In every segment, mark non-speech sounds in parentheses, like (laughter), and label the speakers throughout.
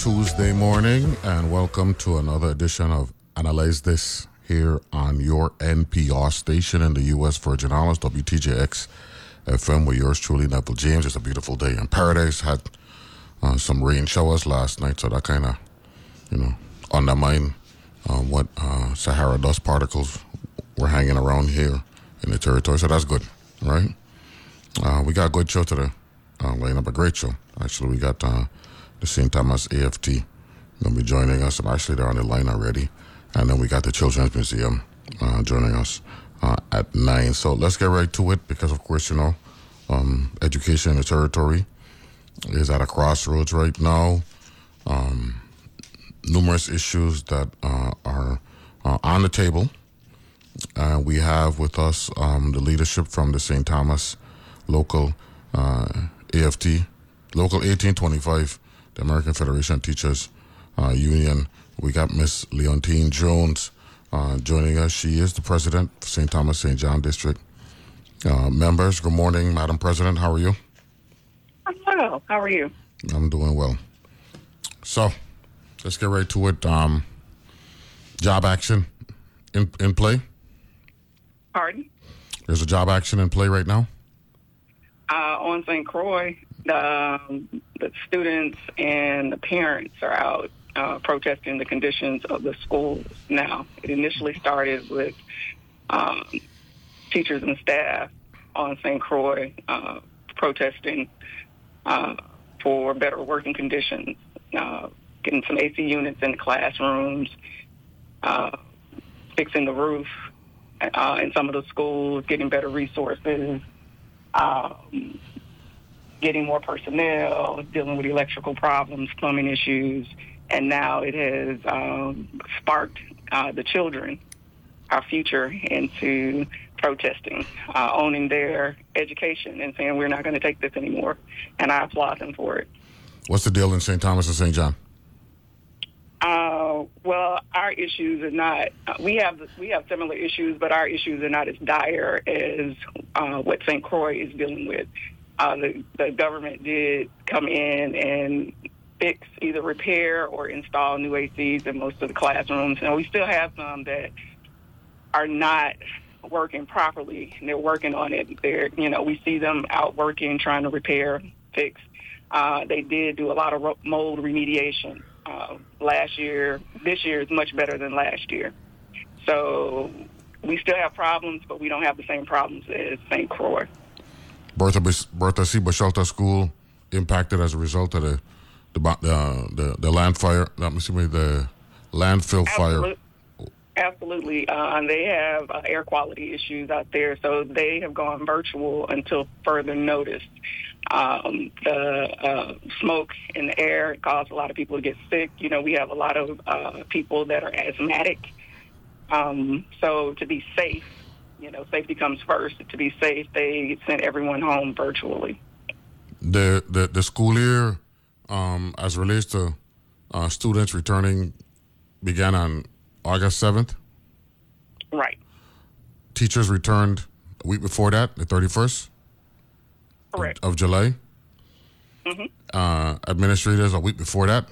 Speaker 1: Tuesday morning, and welcome to another edition of Analyze This here on your NPR station in the U.S. Virgin Islands, WTJX FM, with yours truly, Neville James. It's a beautiful day in paradise. Had uh, some rain showers last night, so that kind of, you know, undermined um, what uh, Sahara dust particles were hanging around here in the territory. So that's good, right? Uh, we got a good show today. Uh, laying up a great show. Actually, we got uh, the St. Thomas AFT to be joining us. Actually, they're on the line already. And then we got the Children's Museum uh, joining us uh, at 9. So let's get right to it because, of course, you know, um, education in the territory is at a crossroads right now. Um, numerous issues that uh, are uh, on the table. Uh, we have with us um, the leadership from the St. Thomas local uh, AFT, local 1825, the American Federation of Teachers uh, Union. We got Miss Leontyne Jones uh, joining us. She is the president of St. Thomas St. John District. Uh, members, good morning, Madam President. How are you?
Speaker 2: Hello, how are you?
Speaker 1: I'm doing well. So, let's get right to it. Um, job action in, in play.
Speaker 2: Pardon?
Speaker 1: There's a job action in play right now.
Speaker 2: Uh, on St. Croix, the, the students and the parents are out uh, protesting the conditions of the schools now. It initially started with um, teachers and staff on St. Croix uh, protesting uh, for better working conditions, uh, getting some AC units in the classrooms, uh, fixing the roof uh, in some of the schools, getting better resources, um, getting more personnel, dealing with electrical problems, plumbing issues, and now it has um, sparked uh, the children, our future, into protesting, uh, owning their education, and saying we're not going to take this anymore. And I applaud them for it.
Speaker 1: What's the deal in St. Thomas and St. John?
Speaker 2: Uh, well, our issues are not. Uh, we have we have similar issues, but our issues are not as dire as uh, what St. Croix is dealing with. Uh, the the government did come in and fix either repair or install new ACs in most of the classrooms, and we still have some that are not working properly. They're working on it. They're you know we see them out working, trying to repair, fix. Uh, they did do a lot of mold remediation uh, last year. This year is much better than last year. So we still have problems, but we don't have the same problems as St. Croix.
Speaker 1: Bertha, Bertha C. Boschulte School impacted as a result of the the uh, the, the land fire. Let me see, the landfill fire.
Speaker 2: Absolutely. Uh, they have uh, air quality issues out there, so they have gone virtual until further notice. Um, the uh, smoke in the air caused a lot of people to get sick. You know, we have a lot of uh, people that are asthmatic. Um, so to be safe, you know, safety comes first. To be safe, they sent everyone home virtually.
Speaker 1: The the, the school year, um, as relates to uh, students returning, began on August seventh.
Speaker 2: Right.
Speaker 1: Teachers returned a week before that, the thirty first.
Speaker 2: Correct.
Speaker 1: Of, of July.
Speaker 2: Mm-hmm.
Speaker 1: Uh, administrators a week before that.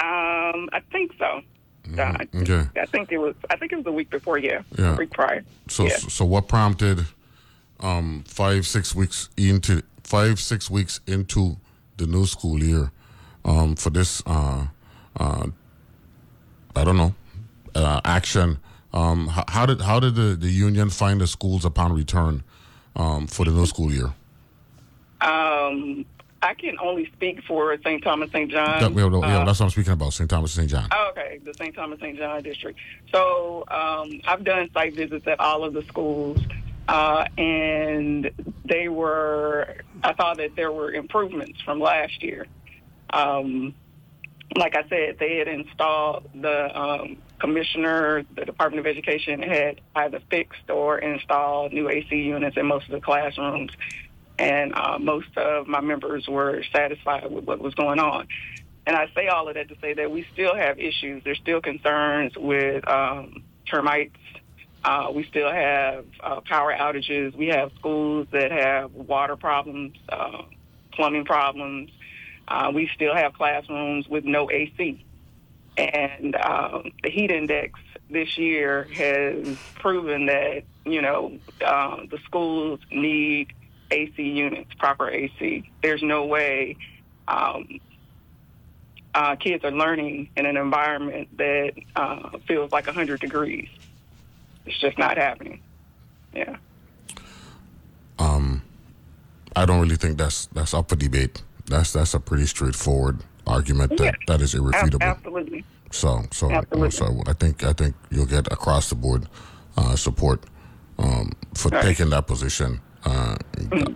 Speaker 2: Um, I think so.
Speaker 1: Mm-hmm. Okay.
Speaker 2: I think it was. I think it was the week before. Yeah.
Speaker 1: Yeah.
Speaker 2: week prior.
Speaker 1: So,
Speaker 2: yeah.
Speaker 1: so what prompted um, five, six weeks into five, six weeks into the new school year um, for this? Uh, uh, I don't know uh, action. Um, how, how, did how did the, the union find the schools upon return um, for the new school year?
Speaker 2: Um, I can only speak for St. Thomas St. John.
Speaker 1: That, yeah, yeah, that's what I'm speaking about. St. Thomas St. John.
Speaker 2: Oh, okay, the St. Thomas St. John district. So um, I've done site visits at all of the schools, uh, and they were. I thought that there were improvements from last year. Um, like I said, they had installed the um, commissioner, the Department of Education had either fixed or installed new AC units in most of the classrooms. And uh, most of my members were satisfied with what was going on. And I say all of that to say that we still have issues. There's still concerns with um, termites. Uh, we still have uh, power outages. We have schools that have water problems, uh, plumbing problems. Uh, we still have classrooms with no AC. And um, the heat index this year has proven that, you know, uh, the schools need AC units, proper AC. There's no way um, uh, kids are learning in an environment that uh, feels like 100 degrees. It's just not happening. Yeah.
Speaker 1: Um, I don't really think that's that's up for debate. That's that's a pretty straightforward argument that,
Speaker 2: Yeah.
Speaker 1: that is irrefutable.
Speaker 2: Absolutely.
Speaker 1: So so uh,
Speaker 2: Absolutely.
Speaker 1: so I think I think you'll get across the board uh, support um, for
Speaker 2: Right.
Speaker 1: Taking that position uh,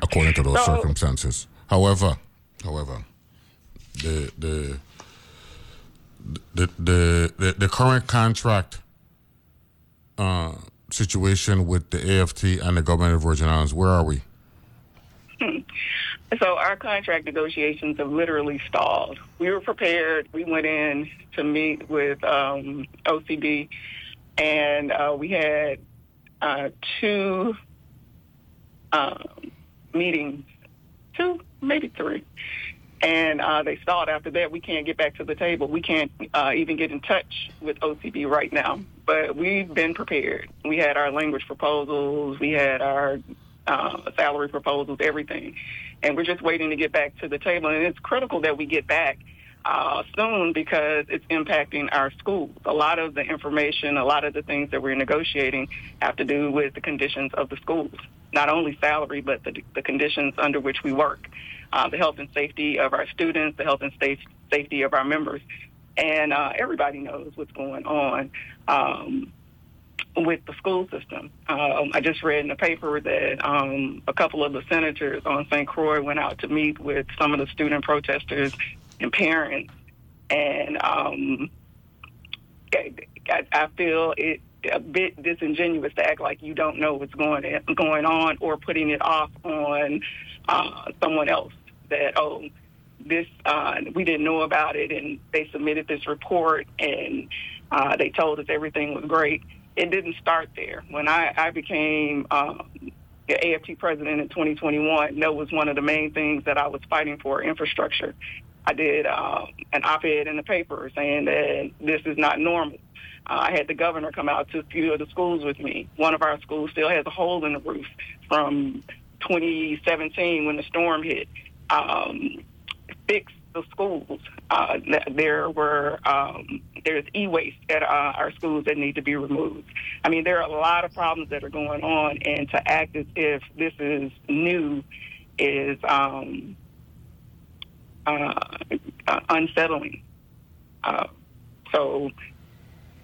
Speaker 1: according to those
Speaker 2: So-
Speaker 1: circumstances. However, however, the the the the the, the current contract uh, situation with the AFT and the government of Virgin Islands, where are we? (laughs)
Speaker 2: So our contract negotiations have literally stalled. We were prepared. We went in to meet with um, OCB, and uh, we had uh, two um, meetings, two, maybe three. And uh, they stalled after that. We can't get back to the table. We can't uh, even get in touch with OCB right now. But we've been prepared. We had our language proposals. We had our uh, salary proposals, everything. And we're just waiting to get back to the table. And it's critical that we get back uh, soon because it's impacting our schools. A lot of the information, a lot of the things that we're negotiating have to do with the conditions of the schools. Not only salary, but the, the conditions under which we work, uh, the health and safety of our students, the health and safe, safety of our members. And uh, everybody knows what's going on. Um, with the school system. Um, I just read in the paper that um, a couple of the senators on St. Croix went out to meet with some of the student protesters and parents, and um, I, I- feel it a bit disingenuous to act like you don't know what's going going on or putting it off on uh, someone else. That oh, this uh, we didn't know about it, and they submitted this report, and uh, they told us everything was great. It didn't start there. When I, I became um, the AFT president in 2021, that was one of the main things that I was fighting for: infrastructure. I did um, an op-ed in the paper saying that this is not normal. Uh, I had the governor come out to a few of the schools with me. One of our schools still has a hole in the roof from 2017 when the storm hit. Um, fix the schools. Uh, there were um, there's e-waste at uh, our schools that need to be removed. I mean, there are a lot of problems that are going on, and to act as if this is new is um, uh, uh, unsettling. Uh, so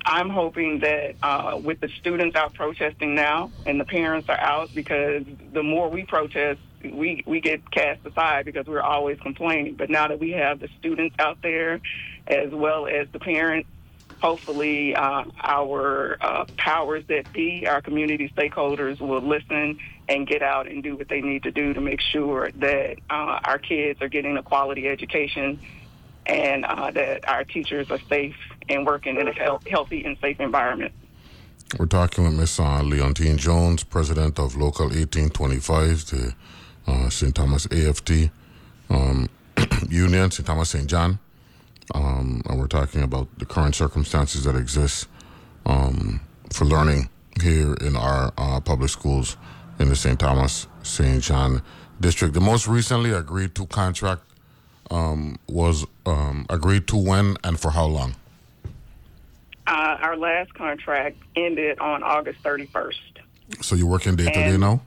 Speaker 2: I'm hoping that uh, with the students out protesting now and the parents are out because the more we protest, we, we get cast aside because we're always complaining. But now that we have the students out there as well as the parents, hopefully uh, our uh, powers that be, our community stakeholders will listen and get out and do what they need to do to make sure that uh, our kids are getting a quality education and uh, that our teachers are safe and working in a health, healthy and safe environment.
Speaker 1: We're talking with Ms. uh, Leontyne Jones, president of Local 1825, the uh, St. Thomas AFT um, (clears throat) Union, St. Thomas St. John. Um, and we're talking about the current circumstances that exist um, for learning here in our uh, public schools in the St. Thomas St. John district. The most recently agreed to contract um, was um, agreed to when and for how long?
Speaker 2: Uh, our last contract ended on August 31st,
Speaker 1: So you're working day to day now?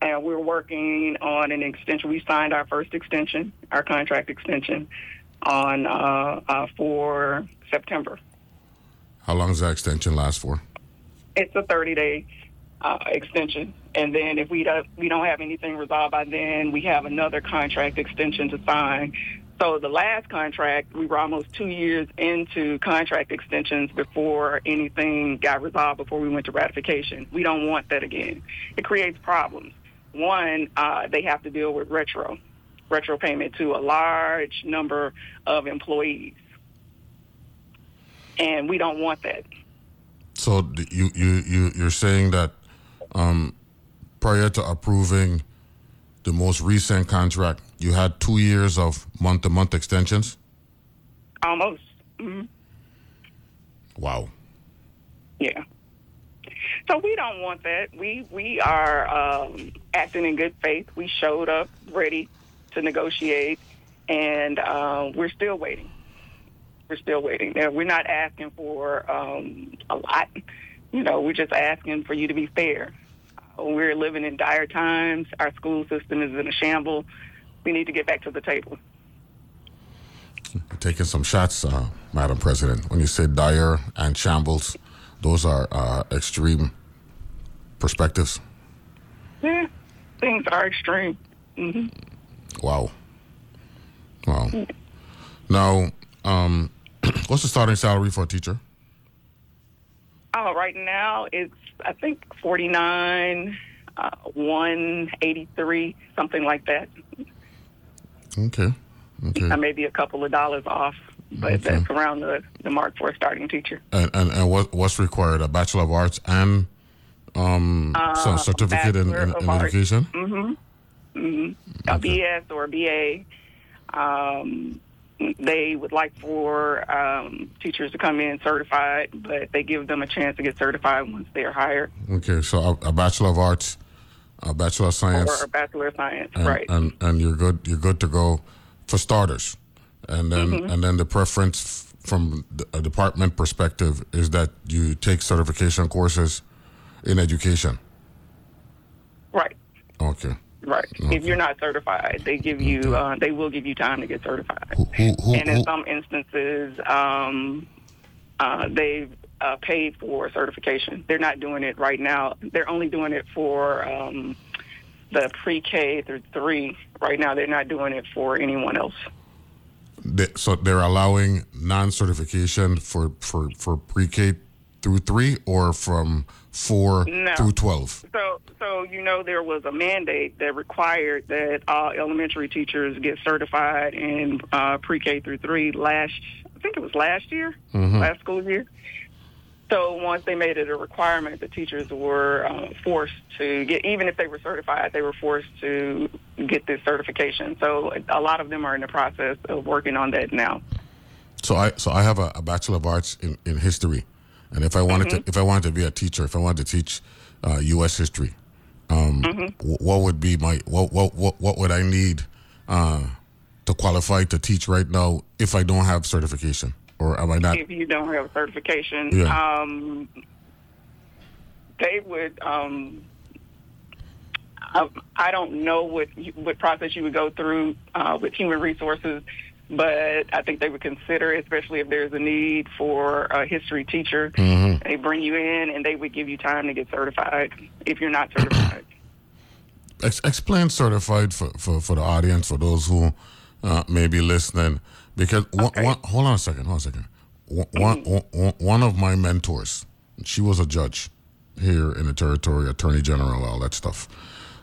Speaker 2: and we're working on an extension. We signed our first extension, our contract extension, on uh, uh, for September.
Speaker 1: How long does that extension last for?
Speaker 2: It's a 30 day uh, extension, and then if we don't we don't have anything resolved by then, we have another contract extension to sign So the last contract, we were almost two years into contract extensions before anything got resolved, before we went to ratification. We don't want that again. It creates problems. One, uh, they have to deal with retro, retro payment to a large number of employees. And we don't want that.
Speaker 1: So you you you you're saying that um, prior to approving the most recent contract, you had two years of month to month extensions?
Speaker 2: Almost. Mm-hmm.
Speaker 1: Wow.
Speaker 2: Yeah. So we don't want that. We we are um, acting in good faith. We showed up ready to negotiate, and uh, we're still waiting. We're still waiting. Now, we're not asking for um, a lot. You know, we're just asking for you to be fair. Uh, we're living in dire times. Our school system is in a shambles. We need to get back to the table.
Speaker 1: taking some shots, uh, Madam President. When you say dire and shambles, those are uh, extreme perspectives.
Speaker 2: Yeah, things are extreme. Mm-hmm.
Speaker 1: Wow. Wow. Now, um, (clears throat) what's the starting salary for a teacher?
Speaker 2: Oh, right now it's I think forty nine, uh, one eighty three, something like that.
Speaker 1: Okay. Okay.
Speaker 2: I may be a couple of dollars off, but
Speaker 1: Okay.
Speaker 2: that's around the, the mark for a starting teacher.
Speaker 1: And and, and what what's required? A bachelor of arts and um some certificate in,
Speaker 2: Bachelor
Speaker 1: in,
Speaker 2: of
Speaker 1: in Education.
Speaker 2: A BS or a BA. Um, they would like for um, teachers to come in certified, but they give them a chance to get certified once they're hired,
Speaker 1: Okay, so a, a bachelor of arts, a bachelor of science,
Speaker 2: or a bachelor of science.
Speaker 1: and,
Speaker 2: right.
Speaker 1: and and you're good. You're good to go for starters, and then
Speaker 2: Mm-hmm.
Speaker 1: and then the preference f- from a department perspective is that you take certification courses in education.
Speaker 2: right.
Speaker 1: Okay.
Speaker 2: Right. If you're not certified, they give you uh, they will give you time to get certified.
Speaker 1: Who who who,
Speaker 2: and in some instances, um, uh, they've uh, paid for certification. They're not doing it right now. They're only doing it for um, the pre-K through three. Right now, they're not doing it for anyone else.
Speaker 1: they, so they're allowing non-certification for for for pre-K through three or from four
Speaker 2: No.
Speaker 1: through twelve.
Speaker 2: So, so you know, there was a mandate that required that all elementary teachers get certified in uh, pre-K through three last. I think it was last year, last school year. So once they made it a requirement, the teachers were uh, forced to get, even if they were certified, they were forced to get this certification. So a lot of them are in the process of working on that now.
Speaker 1: So I so I have a, a bachelor of arts in, in history, and if I wanted to if I wanted to be a teacher, if I wanted to teach uh, U.S. history, um, wh- what would be my what what what, what would I need uh, to qualify to teach right now if I don't have certification or am I not?
Speaker 2: if you don't have a certification.
Speaker 1: Yeah.
Speaker 2: Um, they would. Um, I, I don't know what what process you would go through uh, with human resources, but I think they would consider, especially if there's a need for a history teacher. They bring you in and they would give you time to get certified if you're not certified. (clears throat)
Speaker 1: Ex- explain certified for, for, for the audience, for those who uh, may be listening. Because one,
Speaker 2: Okay.
Speaker 1: one, hold on a second, hold on a second. One, one, one- one of my mentors, she was a judge here in the territory, attorney general, all that stuff.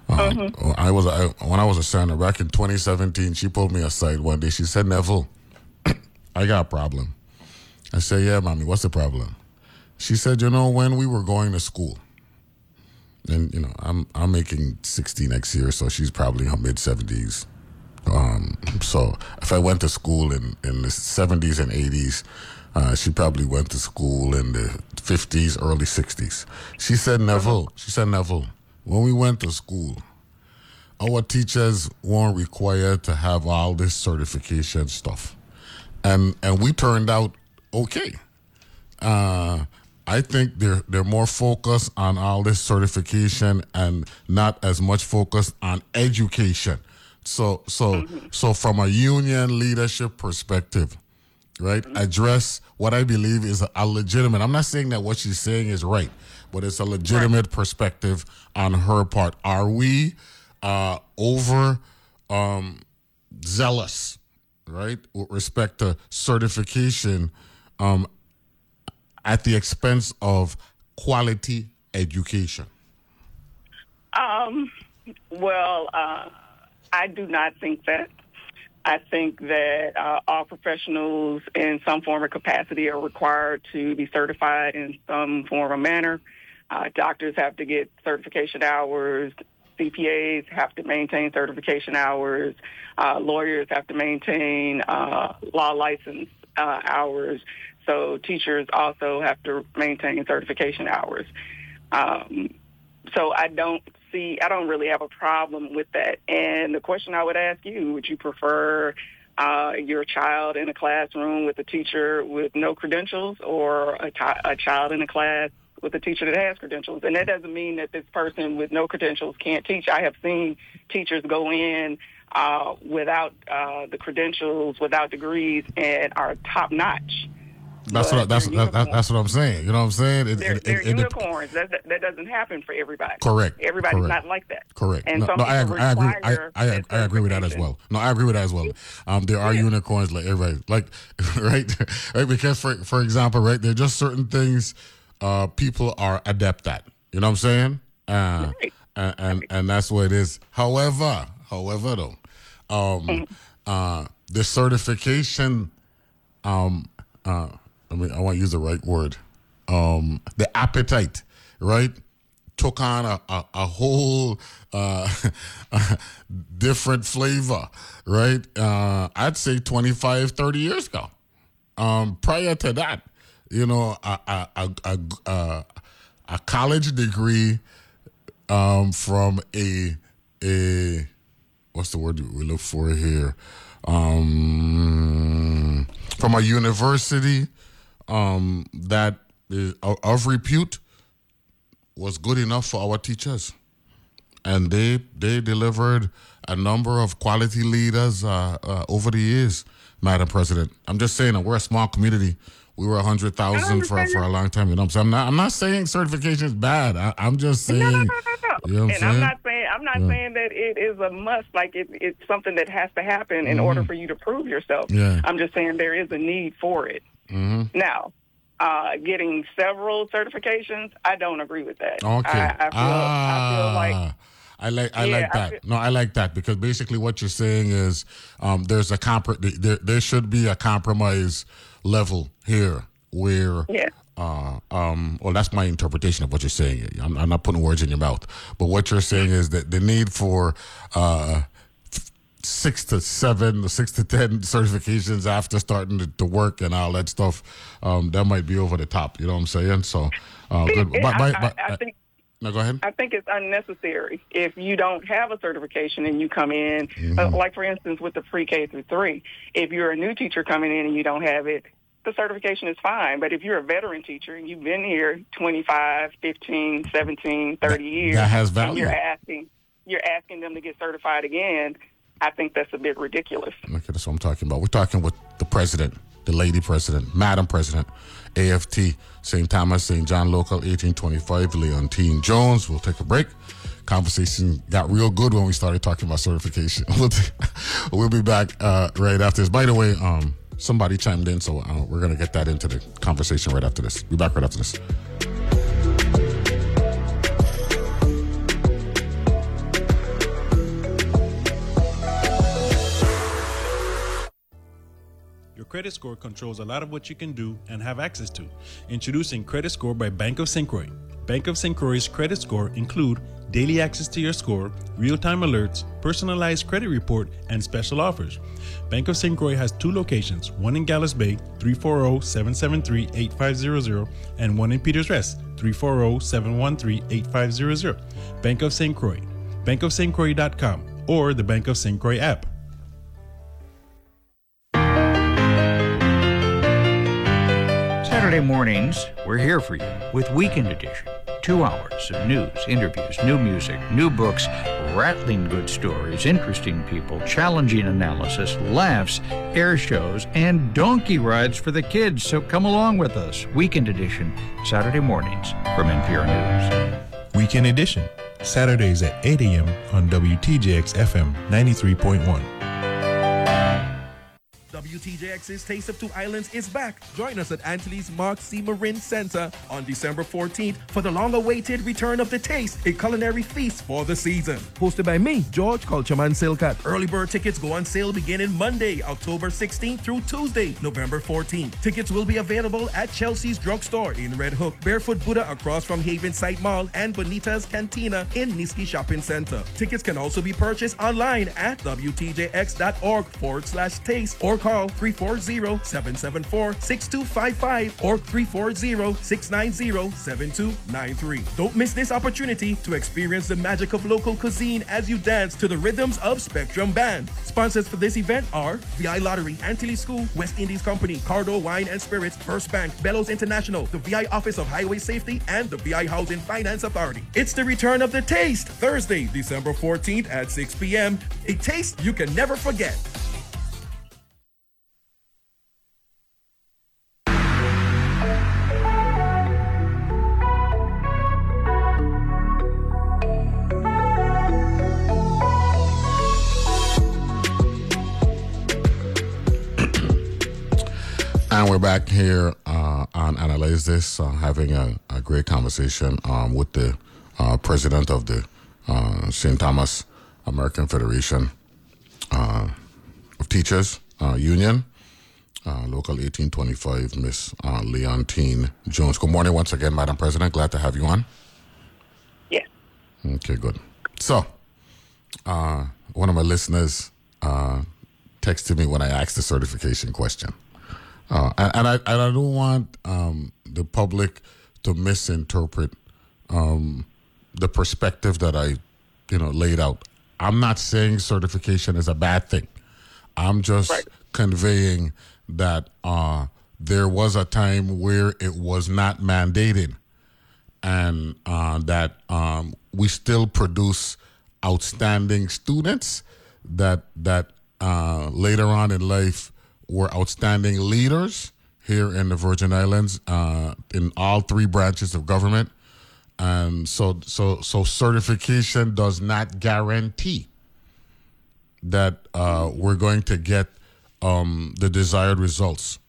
Speaker 1: Um, I was I, when I was a senator back in 2017. She pulled me aside one day. She said, "Neville, (clears throat) I got a problem." I said, "Yeah, mommy, what's the problem?" She said, "You know, when we were going to school, and you know i'm i'm making 60 next year so she's probably in her mid 70s um so if i went to school in in the 70s and 80s uh, she probably went to school in the 50s early 60s she said neville she said neville when we went to school our teachers weren't required to have all this certification stuff. And and we turned out okay. Uh, I think they're they're more focused on all this certification and not as much focused on education. So so so from a union leadership perspective, right? Address what I believe is a legitimate. I'm not saying that what she's saying is right, but it's a legitimate perspective on her part. Are we uh, over um, zealous right, with respect to certification um, at the expense of quality education?
Speaker 2: Um, well, uh, I do not think that. I think that uh, all professionals in some form or capacity are required to be certified in some form or manner. Uh, doctors have to get certification hours. CPAs have to maintain certification hours. Uh, lawyers have to maintain uh, law license uh, hours. So teachers also have to maintain certification hours. Um, so I don't see, I don't really have a problem with that. And the question I would ask you, would you prefer uh, your child in a classroom with a teacher with no credentials or a, t- a child in a class with a teacher that has credentials? And that doesn't mean that this person with no credentials can't teach. I have seen teachers go in uh, without uh, the credentials, without degrees, and are top notch.
Speaker 1: That's what that's that, that's what I'm saying. You know what I'm saying?
Speaker 2: It, they're, it, they're it, unicorns. That, that doesn't happen for everybody.
Speaker 1: Correct.
Speaker 2: Everybody's
Speaker 1: correct.
Speaker 2: not like that.
Speaker 1: Correct.
Speaker 2: And
Speaker 1: no,
Speaker 2: some
Speaker 1: no I,
Speaker 2: people
Speaker 1: I agree. I, I, I, I agree with that as well. No, I agree with that as well. Um, there are
Speaker 2: Yeah.
Speaker 1: unicorns like everybody, like (laughs) right, right. Because for for example, right, there are just certain things uh, people are adept at. You know what I'm saying? Uh,
Speaker 2: Right.
Speaker 1: and, and and that's what it is. However, however though, um, uh, the certification, um, uh, I mean, I want to use the right word, um, the appetite, right, took on a a, a whole uh, (laughs) different flavor, right? Uh, I'd say 25, 30 years ago. Um, prior to that, you know, a a a, a, a, college degree um, from a a what's the word we look for here? Um, from a university um, that is of repute was good enough for our teachers, and they they delivered a number of quality leaders uh, uh, over the years, Madam President. I'm just saying that we're a small community. We were a hundred thousand for for a long time. You know, what I'm saying I'm not I'm not saying certification is bad. I, I'm just saying.
Speaker 2: No, no, no, no, no.
Speaker 1: You know
Speaker 2: and I'm not saying I'm not
Speaker 1: Yeah.
Speaker 2: saying that it is a must. Like it, it's something that has to happen in order for you to prove yourself.
Speaker 1: Mm-hmm. Yeah.
Speaker 2: I'm just saying there is a need for it.
Speaker 1: Mm-hmm.
Speaker 2: Now, uh, getting several certifications, I don't agree with that.
Speaker 1: Okay.
Speaker 2: I, I feel I feel like
Speaker 1: Ah, I like I
Speaker 2: Yeah,
Speaker 1: like that.
Speaker 2: feel-
Speaker 1: no, I like that because basically what you're saying is um, there's a compr- there there should be a compromise level here where
Speaker 2: Yeah.
Speaker 1: uh, um, well that's my interpretation of what you're saying. I'm, I'm not putting words in your mouth, but what you're saying is that the need for uh, six to seven, six to ten (laughs) certifications after starting to, to work and all that stuff, um, that might be over the top. You know what I'm saying? So, uh, good.
Speaker 2: it-
Speaker 1: But,
Speaker 2: I,
Speaker 1: but,
Speaker 2: I- I think
Speaker 1: no, go ahead.
Speaker 2: I think it's unnecessary if you don't have a certification and you come in,
Speaker 1: Mm-hmm.
Speaker 2: uh, like for instance with the pre-K through three. If you're a new teacher coming in and you don't have it, the certification is fine. But if you're a veteran teacher and you've been here 25, 15, 17, 30
Speaker 1: That-
Speaker 2: years,
Speaker 1: that has
Speaker 2: and
Speaker 1: value.
Speaker 2: you're asking, you're asking them to get certified again. I think that's a bit ridiculous.
Speaker 1: Okay, that's what I'm talking about. We're talking with the president, the lady president, Madam President, AFT, St. Thomas, St. John Local, 1825, Leontyne Jones. We'll take a break. Conversation got real good when we started talking about certification. (laughs) We'll, be back uh, right after this. By the way, um, somebody chimed in, so uh, we're going to get that into the conversation right after this. Be back right after this.
Speaker 3: Credit score controls a lot of what you can do and have access to. Introducing Credit Score by Bank of St. Croix. Bank of St. Croix's credit score include daily access to your score, real-time alerts, personalized credit report, and special offers. Bank of St. Croix has two locations, one in Gallows Bay, 340-773-8500, and one in Peters Rest, 340-713-8500. Bank of St. Croix. bankofstcroix.com or the Bank of St. Croix app.
Speaker 4: Mornings, we're here for you with Weekend Edition. Two hours of news, interviews, new music, new books, rattling good stories, interesting people, challenging analysis, laughs, air shows, and donkey rides for the kids. So come along with us. Weekend Edition, Saturday mornings from NPR News.
Speaker 3: Weekend Edition, Saturdays at 8 a.m. on WTJX FM 93.1.
Speaker 5: WTJX's Taste of Two Islands is back. Join us at Antilles Mark C. Marin Center on December 14th for the long-awaited return of the Taste, a culinary feast for the season. Hosted by me, George Culturman Silcat. Early bird tickets go on sale beginning Monday, October 16th through Tuesday, November 14th. Tickets will be available at Chelsea's Drugstore in Red Hook, Barefoot Buddha across from Havensight Mall, and Bonita's Cantina in Nisky Shopping Center. Tickets can also be purchased online at WTJX.org forward slash taste or call 340-774-6255 or 340-690-7293. Don't miss this opportunity to experience the magic of local cuisine as you dance to the rhythms of Spectrum Band. Sponsors for this event are VI Lottery, Antilles School, West Indies Company, Cardo Wine and Spirits, First Bank, Bellows International, the VI Office of Highway Safety, and the VI Housing Finance Authority. It's the return of the taste, Thursday, December 14th at 6 p.m. A taste you can never forget.
Speaker 1: We're back here uh, on Analyze This, uh, having a, a, great conversation um, with the uh, president of the uh, St. Thomas American Federation uh, of Teachers uh, Union, Local 1825, Miss Leontyne Jones. Good morning once again, Madam President. Glad to have you on.
Speaker 2: Yes.
Speaker 1: Okay, good. So, one of my listeners texted me when I asked the certification question. Uh, and, and, I and I don't want um, the public to misinterpret um, the perspective that I, you know, laid out. I'm not saying certification is a bad thing. I'm just right. conveying that uh, there was a time where it was not mandated, and uh, that um, we still produce outstanding students that that uh, later on in life were outstanding leaders here in the Virgin Islands uh, in all three branches of government. And so, so, so certification does not guarantee that uh, we're going to get um, the desired results.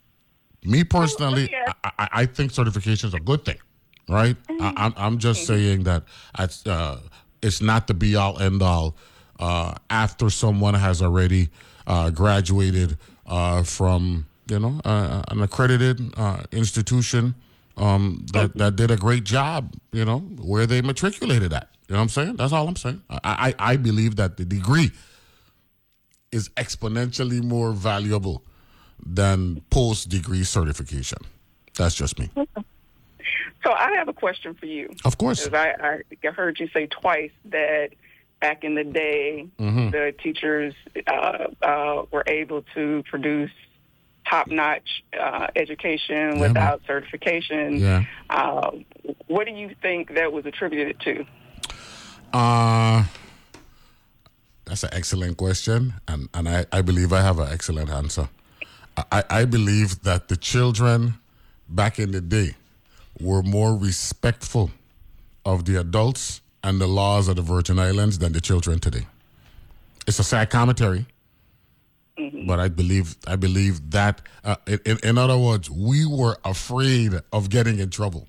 Speaker 1: Me personally, I, I, think certification is a good thing, right? I, am just saying that uh, it's not the be all end all uh, after someone has already uh, graduated uh, from you know uh, an accredited uh, institution um, that that did a great job. You know where they matriculated at. You know what I'm saying? That's all I'm saying. I I, I believe that the degree is exponentially more valuable than post degree certification. That's just me.
Speaker 2: So I have a question for you.
Speaker 1: Of course.
Speaker 2: I, I heard you say twice that back in the day, mm-hmm. the teachers uh, uh, were able to produce top-notch uh, education yeah, without certification.
Speaker 1: Yeah.
Speaker 2: Uh, what do you think that was attributed to?
Speaker 1: Uh, that's an excellent question, and, and I, I believe I have an excellent answer. I, I believe that the children back in the day were more respectful of the adults and the laws of the Virgin Islands than the children today. It's a sad commentary, mm-hmm. but I believe I believe that. Uh, in, in other words, we were afraid of getting in trouble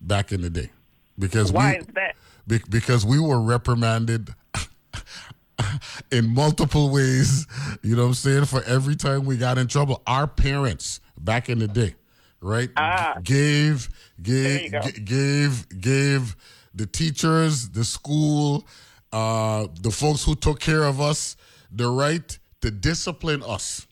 Speaker 1: back in the day because
Speaker 2: why
Speaker 1: we,
Speaker 2: is that?
Speaker 1: Be, because we were reprimanded (laughs) in multiple ways. You know what I'm saying? For every time we got in trouble, our parents back in the day, right?
Speaker 2: Ah.
Speaker 1: Gave gave g- gave gave the teachers, the school, uh, the folks who took care of us, the right to discipline us.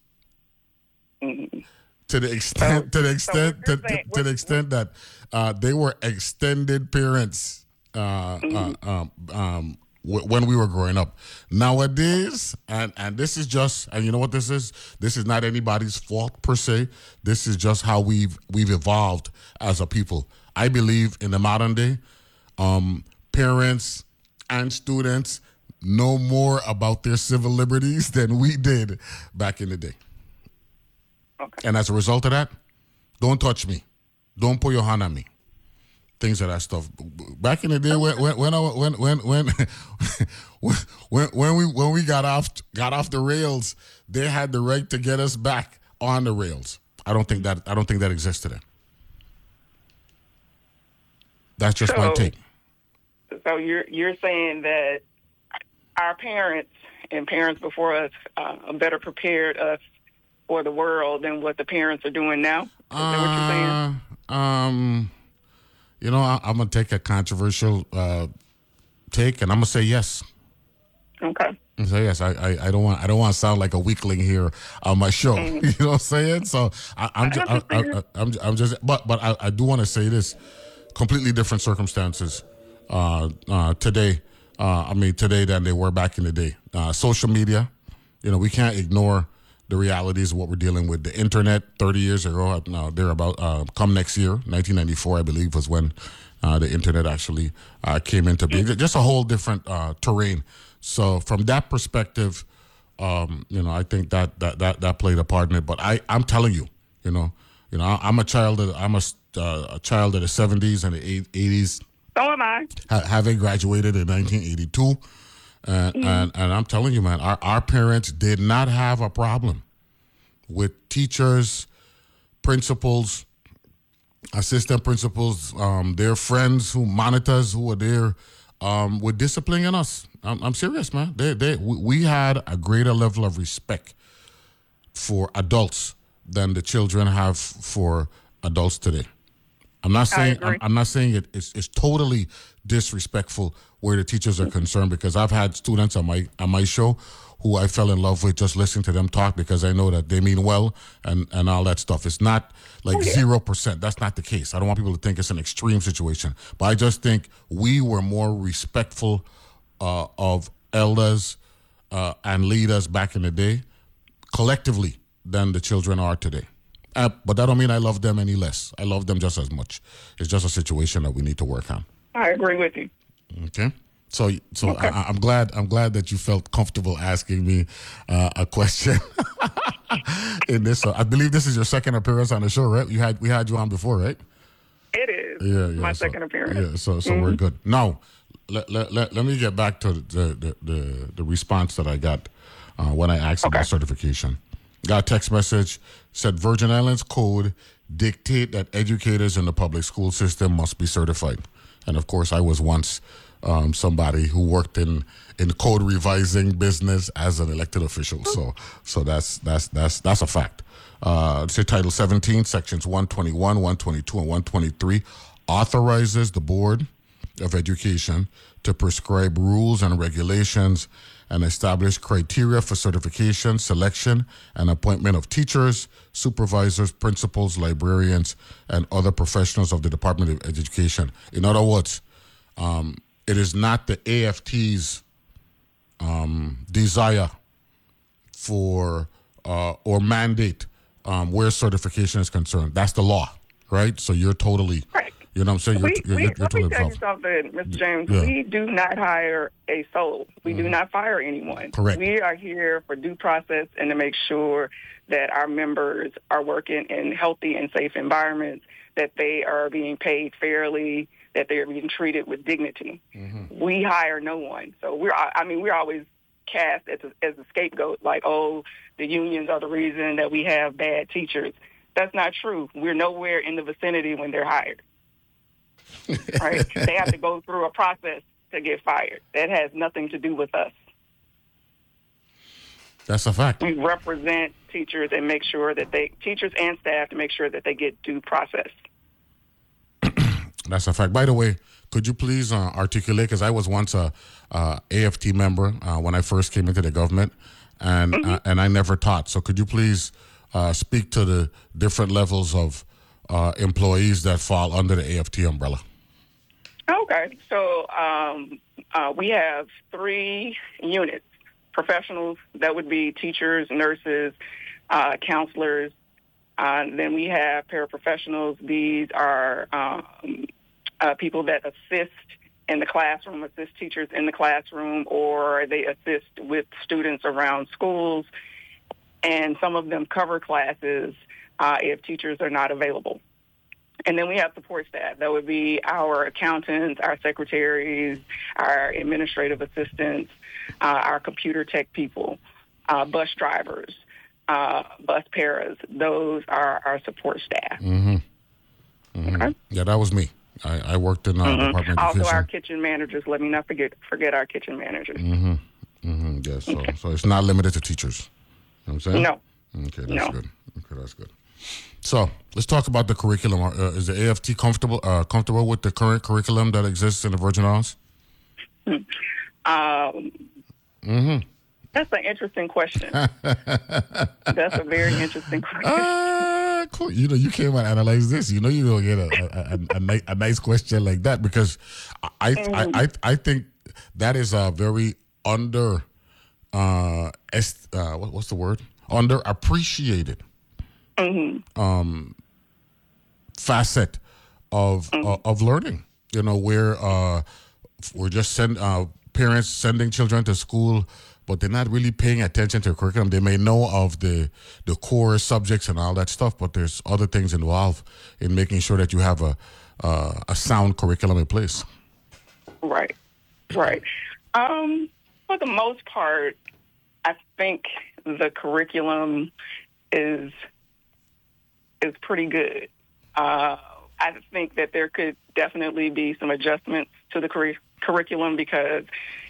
Speaker 1: Mm-hmm. To the extent, so, to the extent, so to, to, to, the extent that uh, they were extended parents uh, mm-hmm. uh, um, um, w- when we were growing up. Nowadays, and and this is just, and you know what this is? This is not anybody's fault per se. This is just how we've we've evolved as a people. I believe in the modern day, um, parents and students know more about their civil liberties than we did back in the day. Okay. And as a result of that, don't touch me. Don't put your hand on me. Things of that stuff. Back in the day, when when when when when when, (laughs) when, when we when we got off got off the rails, they had the right to get us back on the rails. I don't think that I don't think that exists today. That's just my take.
Speaker 2: So you're you're saying that our parents and parents before us uh, better prepared us for the world than what the parents are doing now. Is that what you're saying?
Speaker 1: Uh, um, you know, I, I'm gonna take a controversial uh, take, and I'm gonna say yes.
Speaker 2: Okay.
Speaker 1: I'm yes. I, I, I don't want I don't want to sound like a weakling here on my show. (laughs) you know what I'm saying? So I, I'm just I, I, I, I'm I'm just but but I, I do want to say this. Completely different circumstances uh, uh, today. Uh, I mean today than they were back in the day. Uh, social media. You know we can't ignore the realities of what we're dealing with. The internet 30 years ago, now they're about uh, come next year, 1994, I believe, was when uh, the internet actually uh, came into being. Just a whole different uh, terrain. So from that perspective, um, you know, I think that, that that that played a part in it. But I, I'm telling you, you know, you know, I, I'm a child. Of, I'm a, uh, a child of the 70s and the 80s
Speaker 2: So am I.
Speaker 1: ha- having graduated in 1982. And, and, and I'm telling you, man, our, our parents did not have a problem with teachers, principals, assistant principals, um, their friends who monitors who were there um, with disciplining us. I'm, I'm serious, man. They, they, we, we had a greater level of respect for adults than the children have for adults today. I'm not saying I'm. I'm not saying it, it's it's totally disrespectful where the teachers are concerned because I've had students on my on my show who I fell in love with just listening to them talk because I know that they mean well and and all that stuff. It's not like zero percent. That's not the case. I don't want people to think it's an extreme situation, but I just think we were more respectful uh, of elders uh, and leaders back in the day collectively than the children are today. Uh, but that don't mean I love them any less. I love them just as much. It's just a situation that we need to work on.
Speaker 2: I agree with you.
Speaker 1: Okay. So, so I, I'm glad. I'm glad that you felt comfortable asking me uh, a question (laughs) in this. I believe this is your second appearance on the show, right? You had we had you on before, right?
Speaker 2: It is
Speaker 1: Yeah, yeah.
Speaker 2: my
Speaker 1: so-
Speaker 2: second appearance.
Speaker 1: Yeah, so so we're good. Now, let, let, let, let me get back to the the, the, the response that I got uh, when I asked about certification. Got a text message said Virgin Islands code dictate that educators in the public school system must be certified, and of course, I was once um, somebody who worked in in code revising business as an elected official. So so that's that's that's that's a fact. Uh, say Title 17, Sections 121, 122, and 123 authorizes the Board of Education to prescribe rules and regulations and establish criteria for certification, selection, and appointment of teachers, supervisors, principals, librarians, and other professionals of the Department of Education. In other words, um, it is not the AFT's um, desire for uh, or mandate um, where certification is concerned. That's the law, right? So you're totally,
Speaker 2: Right.
Speaker 1: You know what I'm saying? You're,
Speaker 2: We,
Speaker 1: you're,
Speaker 2: we,
Speaker 1: you're,
Speaker 2: let me tell you something, Mr. James.
Speaker 1: Yeah.
Speaker 2: We do not hire a soul. We do mm-hmm. not fire anyone.
Speaker 1: Correct.
Speaker 2: We are here for due process and to make sure that our members are working in healthy and safe environments, that they are being paid fairly, that they are being treated with dignity. Mm-hmm. We hire no one. So we're, I I mean, we're always cast as a, as a scapegoat, like, oh, the unions are the reason that we have bad teachers. That's not true. We're nowhere in the vicinity when they're hired. (laughs) right? they have to go through a process to get fired. That has nothing to do with us.
Speaker 1: That's a fact.
Speaker 2: We represent teachers and make sure that they, teachers and staff, to make sure that they get due process. (clears throat)
Speaker 1: That's a fact. By the way, could you please uh, articulate? Because I was once a uh, AFT member uh, when I first came into the government, and uh, and I never taught. So could you please uh, speak to the different levels of uh, employees that fall under the AFT umbrella?
Speaker 2: Okay, so um, uh, we have three units professionals, that would be teachers, nurses, uh, counselors. Uh, then we have paraprofessionals. These are um, uh, people that assist in the classroom, assist teachers in the classroom, or they assist with students around schools. And some of them cover classes uh, if teachers are not available. And then we have support staff. That would be our accountants, our secretaries, our administrative assistants, uh, our computer tech people, uh, bus drivers. uh, bus paras. Those are our support staff.
Speaker 1: Mm-hmm. Okay. Yeah, that was me. I, I worked in uh, mm-hmm. Department of
Speaker 2: Also,
Speaker 1: Education.
Speaker 2: our kitchen managers. Let me not forget forget our kitchen managers.
Speaker 1: Mm-hmm. Mm-hmm. Yes. So, okay. so it's not limited to teachers. You know what I'm saying?
Speaker 2: No.
Speaker 1: Okay, that's
Speaker 2: no.
Speaker 1: good. Okay, that's good. So let's talk about the curriculum. Uh, is the AFT comfortable uh, comfortable with the current curriculum that exists in the Virgin Islands? (laughs)
Speaker 2: Um, mm-hmm. That's an interesting question. (laughs) that's a very interesting question.
Speaker 1: Uh, cool. You know, you came and analyze this. You know, you're gonna get a a, a, a, a nice question like that because I I, mm. I I think that is a very under uh, est, uh what, what's the word underappreciated
Speaker 2: mm-hmm.
Speaker 1: um facet of mm-hmm. uh, of learning. You know, where uh we're just send uh parents sending children to school but they're not really paying attention to the curriculum. They may know of the the core subjects and all that stuff, but there's other things involved in making sure that you have a uh, a sound curriculum in place.
Speaker 2: Right, right. Um, for the most part, I think the curriculum is is pretty good. Uh, I think that there could definitely be some adjustments to the cur- curriculum because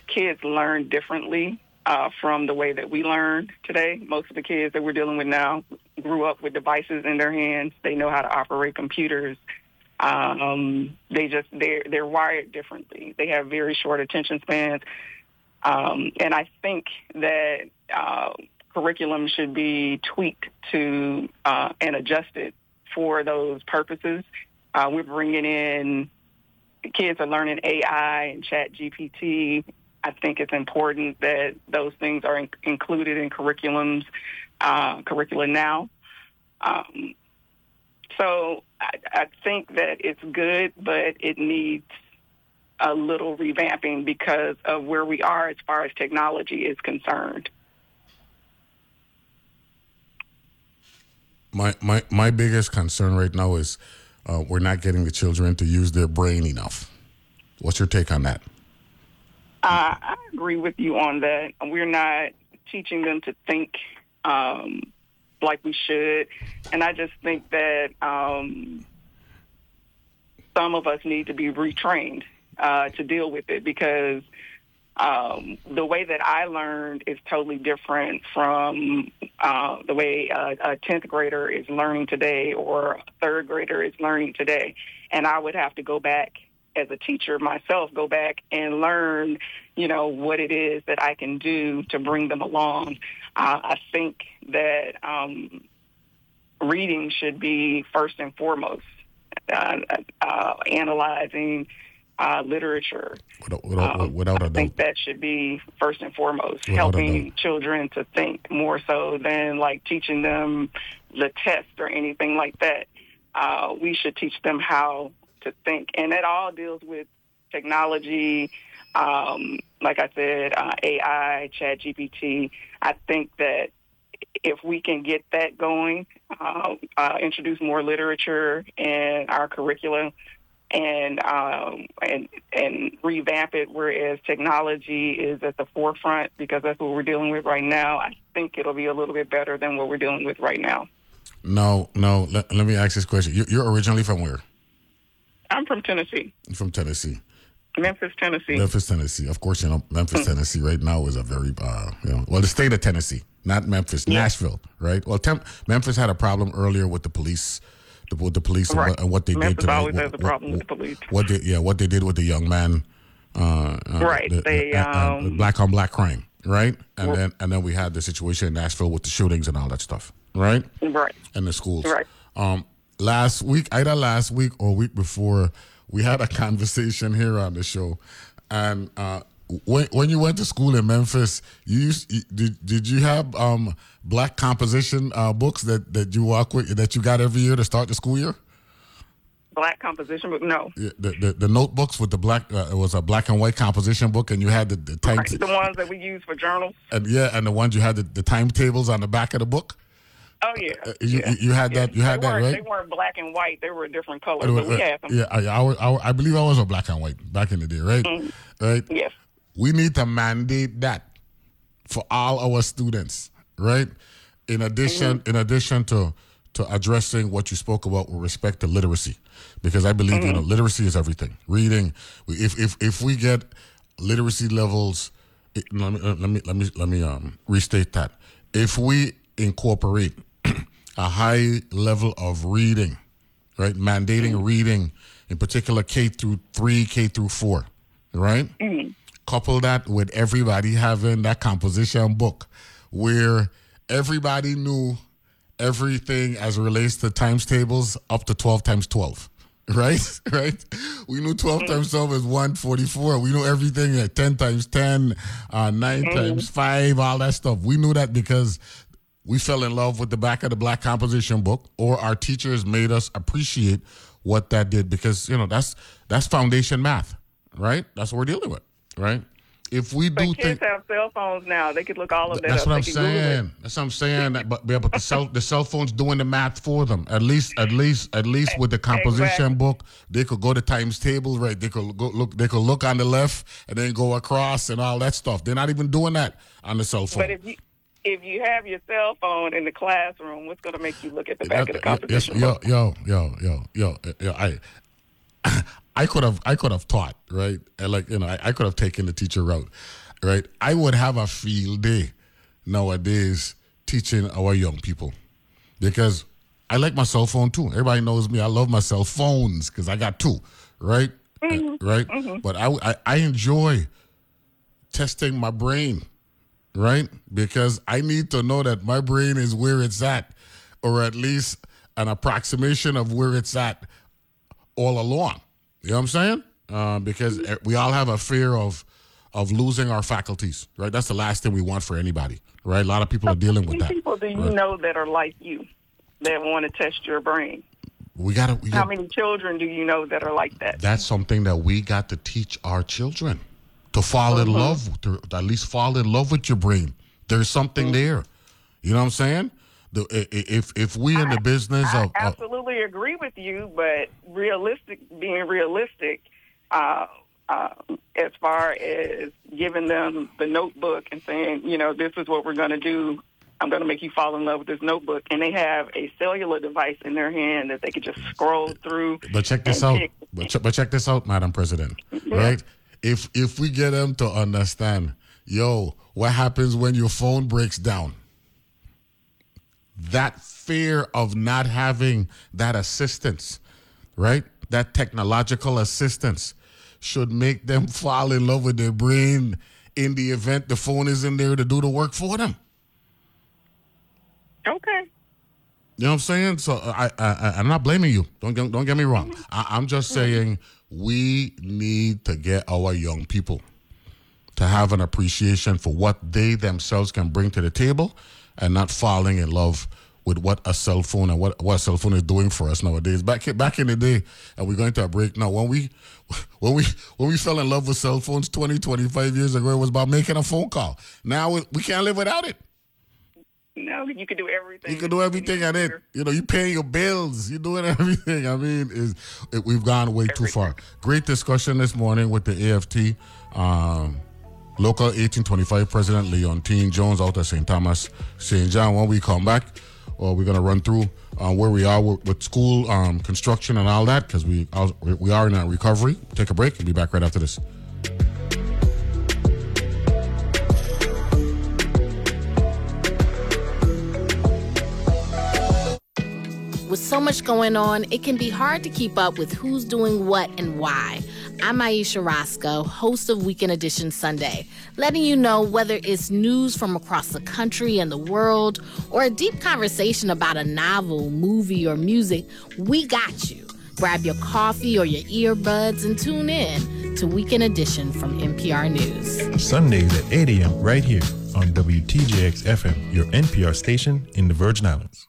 Speaker 2: kids learn differently uh, from the way that we learn today. Most of the kids that we're dealing with now grew up with devices in their hands. They know how to operate computers. Um, they just they're they're wired differently. They have very short attention spans, um, and I think that uh, curriculum should be tweaked to uh, and adjusted for those purposes. Uh, we're bringing in kids are learning AI and Chat GPT I think it's important that those things are in- included in curriculums, uh, curricula now. Um, so I, I think that it's good, but it needs a little revamping because of where we are as far as technology is concerned.
Speaker 1: My my my biggest concern right now is uh, we're not getting the children to use their brain enough. What's your take on that?
Speaker 2: Uh, I agree with you on that. We're not teaching them to think um, like we should, and I just think that um, some of us need to be retrained uh, to deal with it because um, the way that I learned is totally different from uh, the way a tenth grader is learning today or a third grader is learning today, and I would have to go back as a teacher myself go back and learn, you know, what it is that I can do to bring them along. Uh, I think that um, reading should be first and foremost. Uh, uh, analyzing uh, literature.
Speaker 1: Without, without, um, without
Speaker 2: I think that should be first and foremost, helping children to think more so than like teaching them the test or anything like that. Uh, we should teach them how to think. And it all deals with technology, um, like I said, uh, AI, Chat GPT. I think that if we can get that going, uh, uh, introduce more literature in our curriculum, and um, and and revamp it. Whereas technology is at the forefront because that's what we're dealing with right now. I think it'll be a little bit better than what we're dealing with right now.
Speaker 1: No, no. Let, let me ask this question. You're originally from where?
Speaker 2: I'm from Tennessee.
Speaker 1: From Tennessee.
Speaker 2: Memphis, Tennessee.
Speaker 1: Memphis, Tennessee. Of course, you know Memphis, mm. Tennessee. Right now is a very, uh, you know, well, the state of Tennessee, not Memphis, yeah. Nashville, right? Well, Tem- Memphis had a problem earlier with the police, the, with the police
Speaker 2: right.
Speaker 1: and, what, they
Speaker 2: Memphis
Speaker 1: did to
Speaker 2: always
Speaker 1: the,
Speaker 2: has a problem with the police.
Speaker 1: What they, yeah, what they did with the young man, uh,
Speaker 2: uh, right? The, they uh,
Speaker 1: black on black crime, right? And well, then and then we had the situation in Nashville with the shootings and all that stuff, right?
Speaker 2: Right.
Speaker 1: And the schools,
Speaker 2: right?
Speaker 1: Um, last week, either last week or week before we had a (laughs) conversation here on the show, and uh, when when you went to school in Memphis, you used, did did you have um, black composition uh, books that that you walk with that you got every year to start the school year?
Speaker 2: Black composition book? No.
Speaker 1: Yeah, the, the, the notebooks with the black uh, it was a black and white composition book, and you had the the time
Speaker 2: right, the ones that we use for journals.
Speaker 1: And yeah, and the ones you had the, the timetables on the back of the book.
Speaker 2: Oh yeah. Uh,
Speaker 1: you,
Speaker 2: yeah.
Speaker 1: you had that. You had
Speaker 2: they
Speaker 1: that, right?
Speaker 2: They weren't black and white. They were a different color, but we had them.
Speaker 1: Yeah, I, I, I, believe I was a black and white back in the day, right? Mm-hmm. Right.
Speaker 2: Yes.
Speaker 1: We need to mandate that for all our students, right? in addition,
Speaker 2: Mm-hmm.
Speaker 1: in addition to to addressing what you spoke about with respect to literacy, because I believe you know
Speaker 2: Mm-hmm.
Speaker 1: literacy is everything. Reading, if if if we get literacy levels, it, let me let me let me let me um restate that. If we incorporate (clears throat) a high level of reading, right, mandating reading, in particular K through three, K through four, right. Couple that with everybody having that composition book, where everybody knew everything as it relates to times tables up to 12 times 12 (laughs) right? (laughs) Right? We knew 12 times 12 is 144 we knew everything at 10 times 10 uh, 9 times 5 all that stuff. We knew that because we fell in love with the back of the black composition book or our teachers made us appreciate what that did because you know that's that's foundation math right? That's what we're dealing with right if we
Speaker 2: But
Speaker 1: do
Speaker 2: kids
Speaker 1: think
Speaker 2: have cell phones now. They could look all of that
Speaker 1: that's
Speaker 2: up.
Speaker 1: what I'm
Speaker 2: can Google it.
Speaker 1: saying. That's what I'm saying. That, but, but the cell the cell phone's doing the math for them. At least at least at least with the composition
Speaker 2: Exactly.
Speaker 1: book, they could go to times table, right? They could go look. They could look on the left and then go across and all that stuff. They're not even doing that on the cell phone.
Speaker 2: But if you if you have your cell phone in the classroom, what's going to make you look at the back of the
Speaker 1: That- yes,
Speaker 2: composition
Speaker 1: yo, yo, yo, yo, yo, yo, I, (clears throat) I could have, I could have taught, right? And like, you know, I, I could have taken the teacher route, right? I would have a field day nowadays teaching our young people because I like my cell phone too. Everybody knows me. I love my cell phones because I got two, right? Uh, right? But I, I, I enjoy testing my brain right? Because I need to know that my brain is where it's at, or at least an approximation of where it's at all along. You know what I'm saying? Uh, because we all have a fear of of losing our faculties, right? That's the last thing we want for anybody, right? A lot of people are dealing with.
Speaker 2: How many
Speaker 1: that.
Speaker 2: people do you
Speaker 1: right?
Speaker 2: know that are like you that want to test your brain?
Speaker 1: We gotta. We
Speaker 2: How many children do you know that are like that?
Speaker 1: that's something that we got to teach our children to fall in love, to, at least fall in love with your brain. There's something there. You know what I'm saying? The, i- i- if if we in the business
Speaker 2: I
Speaker 1: of, of
Speaker 2: absolutely agree with you, but realistic, being realistic, uh, uh, as far as giving them the notebook and saying, you know, this is what we're going to do. I'm going to make you fall in love with this notebook, and they have a cellular device in their hand that they could just scroll through.
Speaker 1: But check this out. But, ch- but check this out, Madam President. Right? If if we get them to understand, yo, what happens when your phone breaks down? That fear of not having that assistance, right? That technological assistance should make them (laughs) fall in love with their brain in the event the phone is in there to do the work for them.
Speaker 2: Okay.
Speaker 1: You know what I'm saying? So uh, I, I, I I'm not blaming you. Don't get, don't get me wrong. Mm-hmm. I, I'm just saying we need to get our young people to have an appreciation for what they themselves can bring to the table, and not falling in love with what a cell phone and what, what a cell phone is doing for us nowadays. Back back in the day, and we're going to a break now. When we (laughs) when we when we fell in love with cell phones 20, 25 years ago, it was about making a phone call. Now we, we can't live without it.
Speaker 2: No, you can do everything.
Speaker 1: You can do everything at it. You know, you paying your bills. You're doing (laughs) everything. I mean, is it, we've gone way too far. Great discussion this morning with the AFT. Um, local 1825 President Leontyne Jones out of St. Thomas, St. John. When we come back, well, we're gonna run through uh, where we are with, with school um, construction and all that because we are- we are in a recovery. Take a break and be back right after this.
Speaker 6: With so much going on, it can be hard to keep up with who's doing what and why. I'm Ayesha Rascoe, host of Weekend Edition Sunday, letting you know whether it's news from across the country and the world or a deep conversation about a novel, movie, or music, we got you. Grab your coffee or your earbuds and tune in to Weekend Edition from NPR News.
Speaker 3: Sundays at 8 a.m. right here on WTJX FM, your NPR station in the Virgin Islands.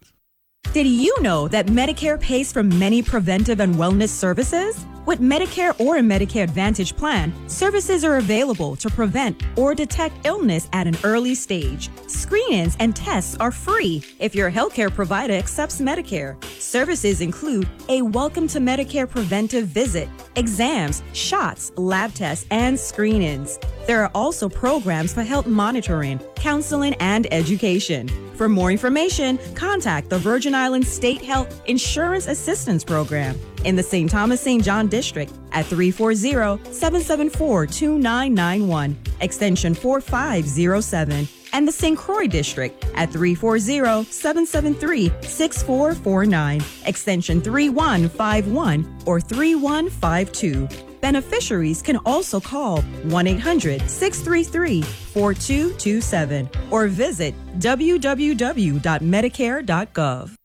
Speaker 7: Did you know that Medicare pays for many preventive and wellness services? With Medicare or a Medicare Advantage plan, services are available to prevent or detect illness at an early stage. Screenings and tests are free if your healthcare provider accepts Medicare. Services include a welcome to Medicare preventive visit, exams, shots, lab tests, and screenings. There are also programs for health monitoring, counseling, and education. For more information, contact the Virgin Islands State Health Insurance Assistance Program in the St. Thomas St. John District at 340-774-2991, extension 4507, and the St. Croix District at 340-773-6449, extension 3151 or 3152. Beneficiaries can also call 1 800 633 4227 or visit www.medicare.gov.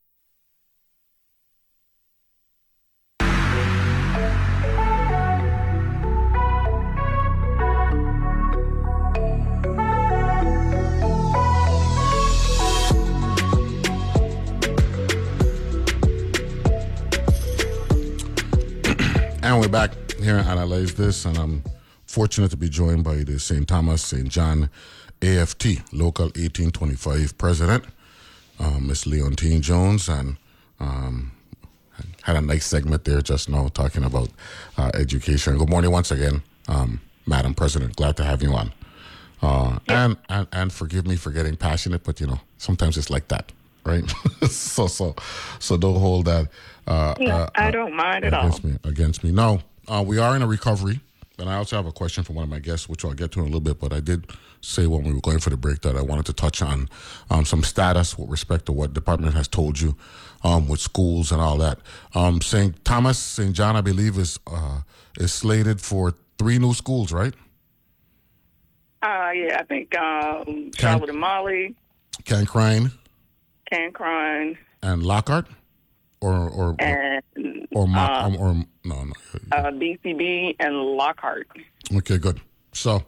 Speaker 1: we're back here and Analyze This, and I'm fortunate to be joined by the St. Thomas St. John AFT Local 1825 President, um, Miss Leontyne Jones, and um, had a nice segment there just now talking about uh, education. Good morning once again, um, Madam President. Glad to have you on. Uh, and, and and forgive me for getting passionate, but you know sometimes it's like that, right? (laughs) so so so don't hold that. Uh,
Speaker 2: Yeah,
Speaker 1: uh,
Speaker 2: I don't mind at all.
Speaker 1: against me. Against me. No, uh, we are in a recovery, and I also have a question for one of my guests, which I'll get to in a little bit. But I did say when we were going for the break that I wanted to touch on um, some status with respect to what department has told you um, with schools and all that. Um, St. Thomas, St. John, I believe is uh, is slated for three new schools, right?
Speaker 2: Uh, yeah, I think um, Charlotte and Molly,
Speaker 1: Cancryn
Speaker 2: Cancryn,
Speaker 1: and Lockhart, or or or,
Speaker 2: and
Speaker 1: or, Mo-
Speaker 2: uh,
Speaker 1: um, or no no.
Speaker 2: uh, BCB and Lockhart.
Speaker 1: Okay, good. So,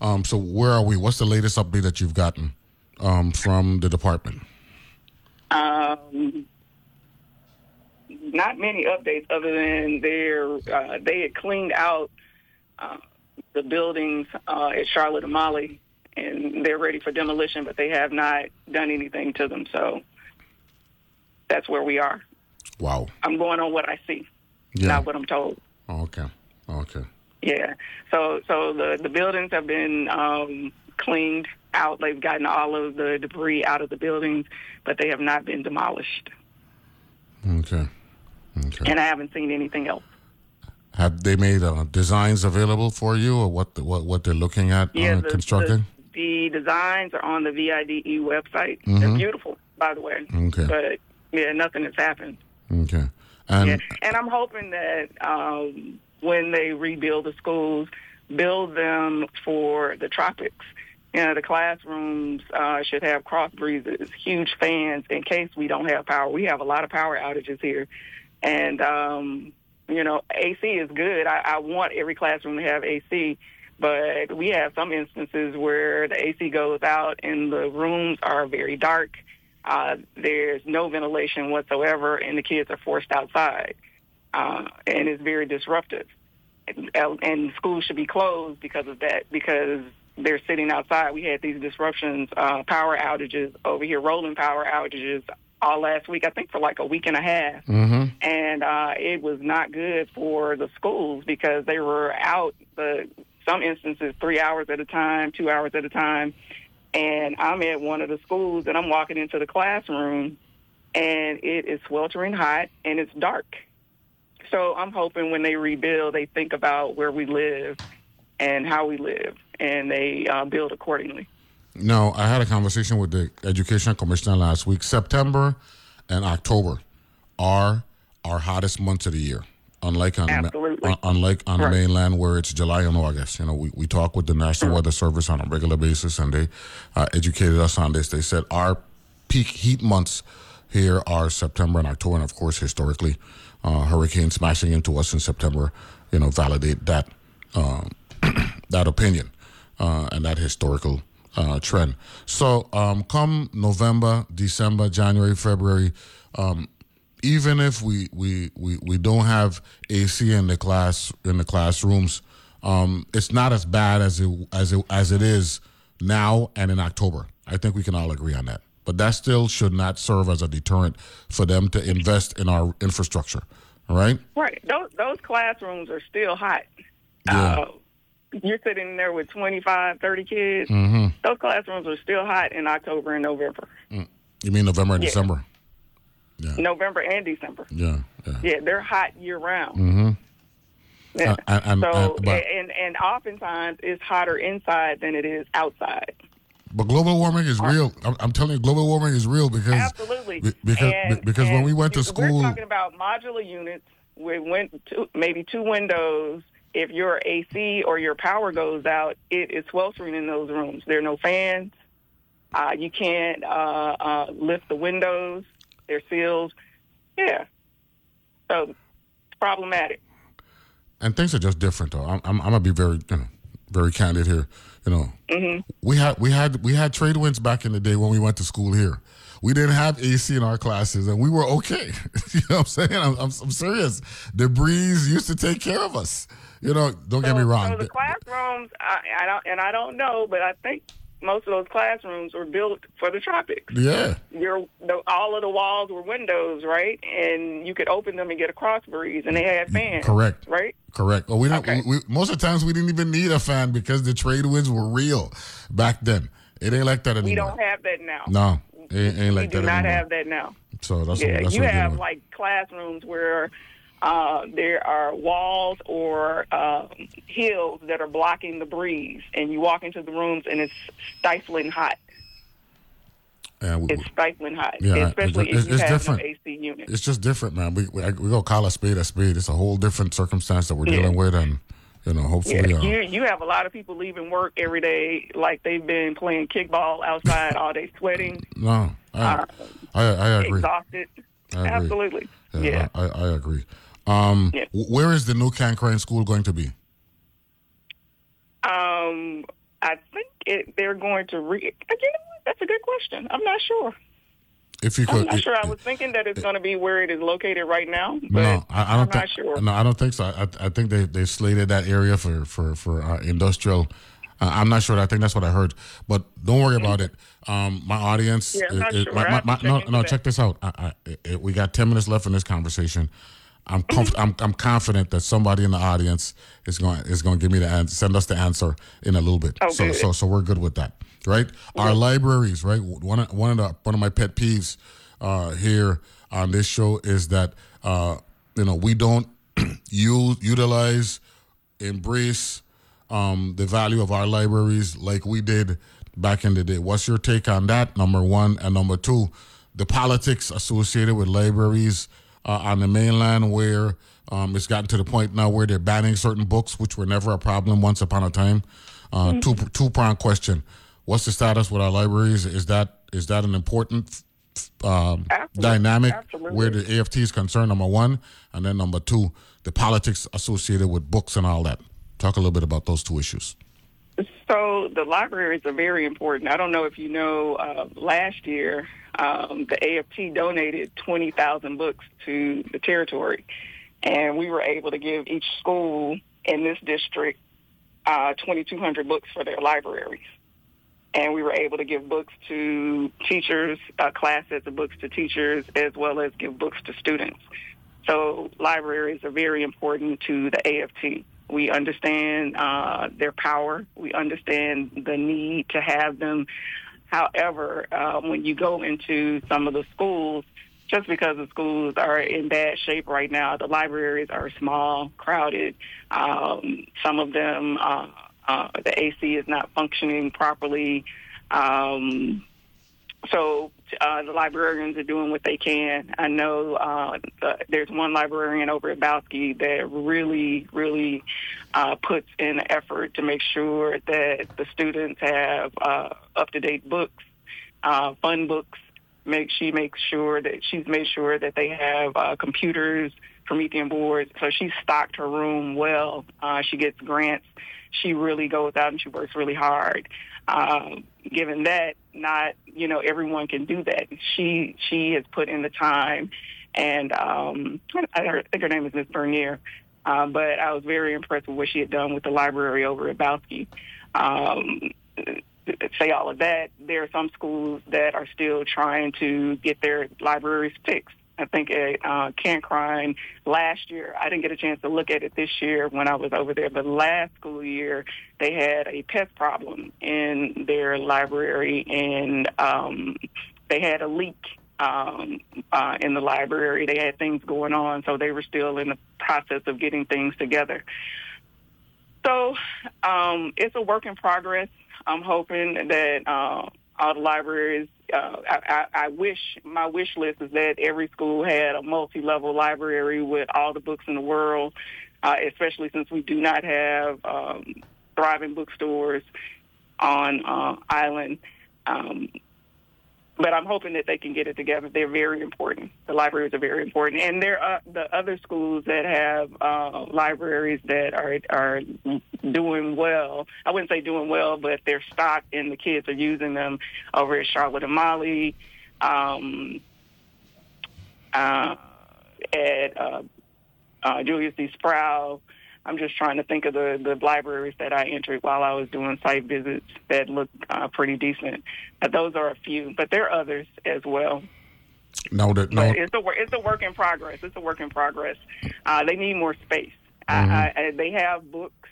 Speaker 1: um, so where are we? What's the latest update that you've gotten um, from the department?
Speaker 2: Um, not many updates other than they're, uh, they had cleaned out uh, the buildings uh, at Charlotte Amalie, and they're ready for demolition, but they have not done anything to them. So that's where we are.
Speaker 1: Wow.
Speaker 2: I'm going on what I see,
Speaker 1: Yeah.
Speaker 2: not what I'm told.
Speaker 1: Okay. Okay.
Speaker 2: Yeah. So so the the buildings have been um, cleaned out. They've gotten all of the debris out of the buildings, but they have not been demolished.
Speaker 1: Okay. Okay.
Speaker 2: And I haven't seen anything else.
Speaker 1: Have they made uh, designs available for you, or what? The, what what they're looking at
Speaker 2: Yeah,
Speaker 1: uh,
Speaker 2: the,
Speaker 1: constructing?
Speaker 2: The, designs are on the VIDE E website.
Speaker 1: Mhm.
Speaker 2: They're beautiful, by the way.
Speaker 1: Okay.
Speaker 2: But yeah, nothing has happened.
Speaker 1: Okay. And
Speaker 2: yeah. And I'm hoping that um, when they rebuild the schools, build them for the tropics. You know, the classrooms uh, should have cross breezes, huge fans in case we don't have power. We have a lot of power outages here. And, um, you know, AC is good. I, I want every classroom to have AC. But we have some instances where the AC goes out and the rooms are very dark. Uh, there's no ventilation whatsoever, and the kids are forced outside, uh, and it's very disruptive. And, and schools should be closed because of that, because they're sitting outside. We had these disruptions, uh, power outages over here, rolling power outages all last week. I think for like a week and a half,
Speaker 1: mm-hmm.
Speaker 2: and uh, it was not good for the schools because they were out. The some instances three hours at a time, two hours at a time and I'm at one of the schools and I'm walking into the classroom and it is sweltering hot and it's dark. So I'm hoping when they rebuild, they think about where we live and how we live and they uh, build accordingly.
Speaker 1: no, I had a conversation with the education commissioner last week. September and October are our hottest months of the year. Unlike on
Speaker 2: Absolutely.
Speaker 1: un- unlike on
Speaker 2: Right.
Speaker 1: the mainland where it's July and August, you know, we, we talk with the National Weather Service on a regular basis, and they uh, educated us on this. They said our peak heat months here are September and October, and of course, historically, uh, hurricanes smashing into us in September, you know, validate that uh, (clears throat) that opinion uh, and that historical uh, trend. So, um, come November, December, January, February, um, even if we, we, we, we don't have AC in the class in the classrooms, um, it's not as bad as it as it as it is now and in October. I think we can all agree on that. But that still should not serve as a deterrent for them to invest in our infrastructure. All right.
Speaker 2: Right. Those those classrooms are still hot.
Speaker 1: Yeah.
Speaker 2: Uh, you're sitting there with 25, 30 kids.
Speaker 1: Mm-hmm.
Speaker 2: Those classrooms are still hot in October and November.
Speaker 1: You mean November and
Speaker 2: Yeah.
Speaker 1: December?
Speaker 2: November and December.
Speaker 1: Yeah. Yeah.
Speaker 2: Yeah, they're hot year round.
Speaker 1: Mm-hmm.
Speaker 2: Yeah.
Speaker 1: Uh, and- and-
Speaker 2: so
Speaker 1: and- but-
Speaker 2: and and oftentimes it's hotter inside than it is outside.
Speaker 1: But global warming is real. I'm, I'm telling you, global warming is real because
Speaker 2: Absolutely.
Speaker 1: because
Speaker 2: And-
Speaker 1: because when we went to school, We're
Speaker 2: talking about modular units We went to maybe two windows. If your AC or your power goes out, it is sweltering in those rooms. There are no fans. Uh, you can't uh, uh, lift the windows. They're sealed. Yeah. So it's problematic.
Speaker 1: and things are just different. Though I'm, I'm, I'm gonna be very you know very candid here. You know,
Speaker 2: hmm
Speaker 1: we had we had we had trade winds back in the day when we went to school here. We didn't have AC in our classes, and we were okay. (laughs) you know what I'm saying? I'm, I'm, I'm serious. The breeze used to take care of us. You know, don't get me wrong.
Speaker 2: So the classrooms, I, I don't, and I don't know, but I think most of those classrooms were built for the tropics.
Speaker 1: yeah,
Speaker 2: Your the, all of the walls were windows, right? And you could open them and get a cross breeze, and they had fans.
Speaker 1: correct.
Speaker 2: Right.
Speaker 1: Correct. Well, we don't.
Speaker 2: Okay.
Speaker 1: We, we, most of the times we didn't even need a fan because the trade winds were real back then. It ain't like that anymore.
Speaker 2: We don't have that now.
Speaker 1: No, it ain't, like
Speaker 2: we do not
Speaker 1: anymore.
Speaker 2: have that now.
Speaker 1: So that's
Speaker 2: yeah,
Speaker 1: what, that's
Speaker 2: you have like classrooms where uh, there are walls or um, hills that are blocking the breeze, and you walk into the rooms and it's stifling hot.
Speaker 1: We-
Speaker 2: It's stifling hot,
Speaker 1: Yeah,
Speaker 2: especially
Speaker 1: it's-
Speaker 2: if you
Speaker 1: it's
Speaker 2: have
Speaker 1: different.
Speaker 2: no AC unit.
Speaker 1: it's just different, man. We we, we go call a spade a spade. It's a whole different circumstance that we're
Speaker 2: Yeah.
Speaker 1: dealing with, and you know,
Speaker 2: Yeah,
Speaker 1: hopefully, uh,
Speaker 2: you you have a lot of people leaving work every day like they've been playing kickball outside all day, sweating, (laughs)
Speaker 1: no, I,
Speaker 2: uh,
Speaker 1: I I agree.
Speaker 2: exhausted.
Speaker 1: I agree.
Speaker 2: Absolutely,
Speaker 1: Yeah,
Speaker 2: yeah.
Speaker 1: I, I agree. Um, wh- where is the new Cancryn school going to be?
Speaker 2: Um, I think it, they're going to re. What? That's a good question. I'm not sure.
Speaker 1: If you
Speaker 2: I'm not sure. I was thinking that it's going to be where it is located right now, but
Speaker 1: no, I, I don't think.
Speaker 2: sure.
Speaker 1: No, I don't think so. I, I think they they slated that area for for for uh, industrial. Uh, I'm not sure. I think that's what I heard. But don't worry about it. Um, my audience.
Speaker 2: Yeah, not
Speaker 1: is-
Speaker 2: sure.
Speaker 1: my- my- my-
Speaker 2: check
Speaker 1: no, no. Check this out. I, I, it- we got ten minutes left in this conversation. I'm comf- I'm I'm confident that somebody in the audience is going is going to give me the answer, send us the answer in a little bit.
Speaker 2: Oh,
Speaker 1: so so so we're good with that, right? Our libraries, right? One of, one of the one of my pet peeves uh, here on this show is that uh, you know we don't (clears throat) use utilize embrace um, the value of our libraries like we did back in the day. What's your take on that? Number one and number two, the politics associated with libraries uh, on the mainland, where um, it's gotten to the point now where they're banning certain books, which were never a problem once upon a time. Uh, Two two prong question: What's the status with our libraries? Is that is that an important um,
Speaker 2: Absolutely.
Speaker 1: dynamic
Speaker 2: Absolutely.
Speaker 1: where the AFT is concerned? Number one, and then number two, the politics associated with books and all that. Talk a little bit about those two issues.
Speaker 2: So the libraries are very important. I don't know if you know, uh, last year um, the AFT donated 20,000 books to the territory, and we were able to give each school in this district uh, 2,200 books for their libraries. And we were able to give books to teachers, uh, class of books to teachers, as well as give books to students. So libraries are very important to the AFT. We understand uh, their power. We understand the need to have them. However, uh, when you go into some of the schools, just because the schools are in bad shape right now, the libraries are small, crowded. Um, some of them, uh, uh, the AC is not functioning properly. Um, so uh, the librarians are doing what they can. I know uh, uh, there's one librarian over at Bowsky that really, really uh, puts in effort to make sure that the students have uh, up-to-date books, uh, fun books, make she makes sure that she's made sure that they have uh, computers, Promethean boards. So she's stocked her room well. Uh, she gets grants. She really goes out and she works really hard. Um, given that, not you know everyone can do that. She she has put in the time, and um, I think her name is Miss Bernier. Uh, but I was very impressed with what she had done with the library over at Bowsky. Um, say all of that, there are some schools that are still trying to get their libraries fixed. I think at uh, Cancryn last year, I didn't get a chance to look at it this year when I was over there, but last school year they had a pest problem in their library and um, they had a leak um, uh, in the library. They had things going on, so they were still in the process of getting things together. So um, it's a work in progress. I'm hoping that uh, all the libraries. Uh, I, I, I wish my wish list is that every school had a multi-level library with all the books in the world, uh, especially since we do not have um, thriving bookstores on uh, island. Um, but I'm hoping that they can get it together. They're very important. The libraries are very important, and there are the other schools that have uh, libraries that are are doing well. I wouldn't say doing well, but they're stocked, and the kids are using them over at Charlotte Amalie, um, uh, at uh, uh, Julius D. Sprauve. I'm just trying to think of the, the libraries that I entered while I was doing site visits that looked uh, pretty decent. But those are a few, but there are others as well.
Speaker 1: No, that no.
Speaker 2: it's a it's a work in progress. It's a work in progress. Uh, they need more space. Mm-hmm. I, I, they have books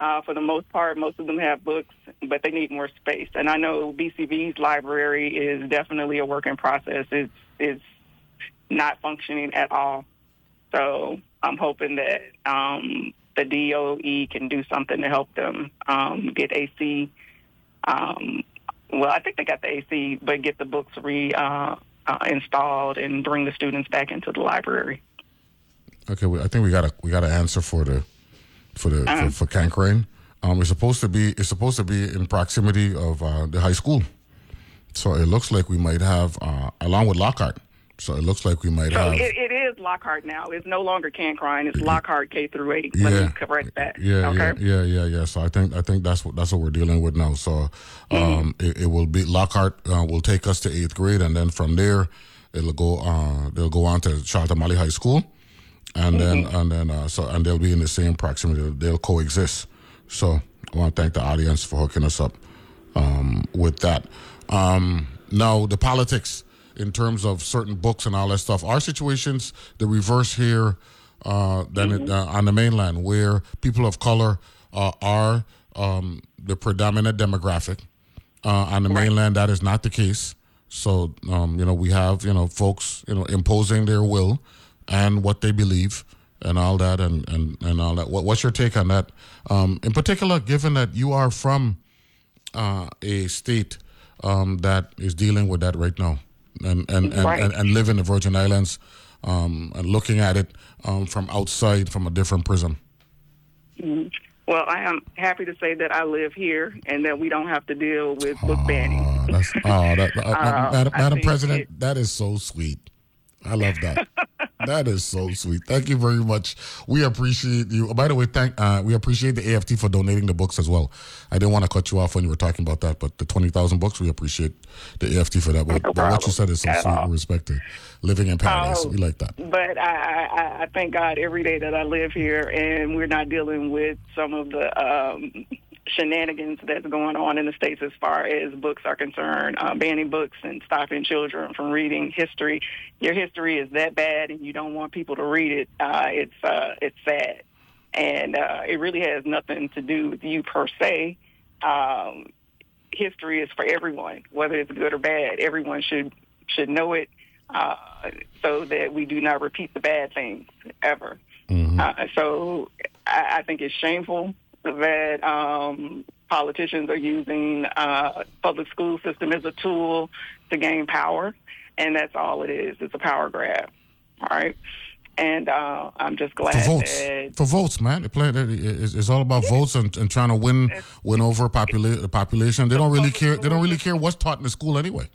Speaker 2: uh, for the most part. Most of them have books, but they need more space. And I know BCB's library is definitely a work in process. It's it's not functioning at all. So I'm hoping that um, the DOE can do something to help them um, get AC. Um, well, I think they got the AC, but get the books re uh, uh, installed and bring the students back into the library.
Speaker 1: Okay, well, I think we got a we got an answer for the for the uh-huh. for, for Cancryn. Um, it's supposed to be it's supposed to be in proximity of uh, the high school, so it looks like we might have uh, along with Lockhart. So it looks like we might
Speaker 2: so
Speaker 1: have.
Speaker 2: It, it is Lockhart now. It's no longer Cancryn. It's Lockhart K through eight. Let yeah. me correct that.
Speaker 1: Yeah,
Speaker 2: okay?
Speaker 1: yeah, yeah, yeah, yeah. So I think I think that's what that's what we're dealing with now. So um, mm-hmm. it, it, will be Lockhart uh, will take us to eighth grade, and then from there it'll go. Uh, they'll go on to Charlotte Amalie High School, and mm-hmm. then and then uh, so and they'll be in the same proximity. They'll coexist. So I want to thank the audience for hooking us up um, with that. Um, now the politics in terms of certain books and all that stuff. Our situation's the reverse here uh, than mm-hmm. it, uh, on the mainland, where people of color uh, are um, the predominant demographic. Uh, on the right. mainland, that is not the case. So, um, you know, we have, you know, folks, you know, imposing their will and what they believe and all that and, and, and all that. What, what's your take on that? Um, in particular, given that you are from uh, a state um, that is dealing with that right now? And and, and, right. and, and, live in the Virgin Islands um, and looking at it um, from outside from a different prism?
Speaker 2: Mm-hmm. Well, I am happy to say that I live here and that we don't have to deal with book banning.
Speaker 1: oh, that, uh, (laughs) uh, Madam, Madam President, it, that is so sweet. I love that. That is so sweet. Thank you very much. We appreciate you. By the way, thank uh, we appreciate the AFT for donating the books as well. I didn't want to cut you off when you were talking about that, but the twenty thousand books, we appreciate the AFT for that. But, no but what you said is so sweet and respected. Living in paradise, oh, we like that.
Speaker 2: But I, I, I thank God every day that I live here, and we're not dealing with some of the. Um, shenanigans that's going on in the states as far as books are concerned, uh, banning books and stopping children from reading history. Your history is that bad, and you don't want people to read it. Uh, it's uh, it's sad, and uh, it really has nothing to do with you per se. Um, history is for everyone, whether it's good or bad. Everyone should should know it, uh, so that we do not repeat the bad things ever. Mm-hmm. Uh, so I, I think it's shameful that um, politicians are using uh, public school system as a tool to gain power, and that's all it is. It's a power grab. All right. And uh, I'm just glad
Speaker 1: for votes.
Speaker 2: That,
Speaker 1: for votes, man. It's, it's all about yeah. votes and, and, trying to win win over popula- the population. They don't really care. They don't really care what's taught in the school anyway.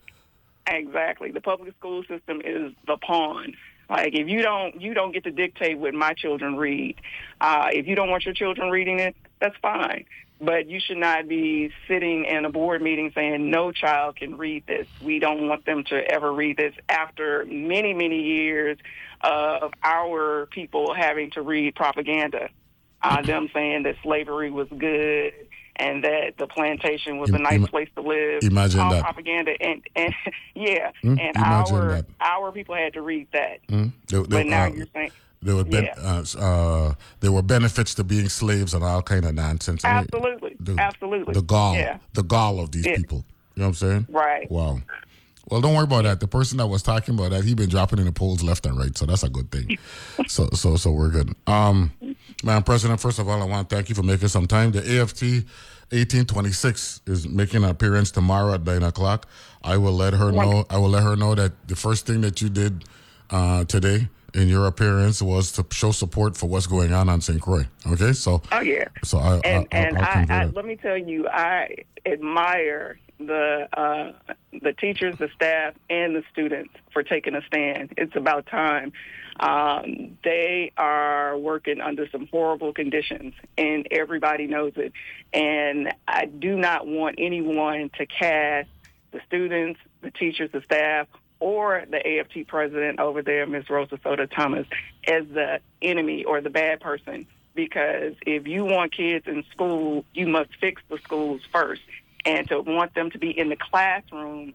Speaker 2: Exactly. The public school system is the pawn. Like if you don't you don't get to dictate what my children read. Uh, if you don't want your children reading it, that's fine. But you should not be sitting in a board meeting saying no child can read this. We don't want them to ever read this after many, many years of our people having to read propaganda. Uh, them saying that slavery was good and that the plantation was a nice Ima- place to live.
Speaker 1: Imagine
Speaker 2: all
Speaker 1: that
Speaker 2: propaganda and and (laughs) yeah,
Speaker 1: Mm,
Speaker 2: and our
Speaker 1: that.
Speaker 2: our people had to read that.
Speaker 1: Mm. They- they-
Speaker 2: but now
Speaker 1: uh,
Speaker 2: you're saying
Speaker 1: there were ben-
Speaker 2: Yeah.
Speaker 1: uh, uh, there were benefits to being slaves and all kind of nonsense.
Speaker 2: Absolutely,
Speaker 1: the,
Speaker 2: absolutely
Speaker 1: the gall,
Speaker 2: Yeah,
Speaker 1: the gall of these
Speaker 2: Yeah.
Speaker 1: people. You know what I'm saying?
Speaker 2: right.
Speaker 1: Wow. Well, don't worry about that. The person that was talking about that, he been dropping in the polls left and right, so that's a good thing. (laughs) so, so, so we're good. Um, Madam President, first of all, I want to thank you for making some time. The AFT 1826 is making an appearance tomorrow at nine o'clock. I will let her know. I will let her know that the first thing that you did uh, today in your appearance was to show support for what's going on on St. Croix. Okay, so
Speaker 2: Oh yeah.
Speaker 1: so I,
Speaker 2: and
Speaker 1: I,
Speaker 2: and
Speaker 1: I'll
Speaker 2: I, I let me tell you, I admire the uh, the teachers, the staff, and the students for taking a stand. It's about time. Um, they are working under some horrible conditions, and everybody knows it. And I do not want anyone to cast the students, the teachers, the staff, or the AFT president over there, Ms. Rosa Soto-Thomas, as the enemy or the bad person. Because if you want kids in school, you must fix the schools first. And to want them to be in the classroom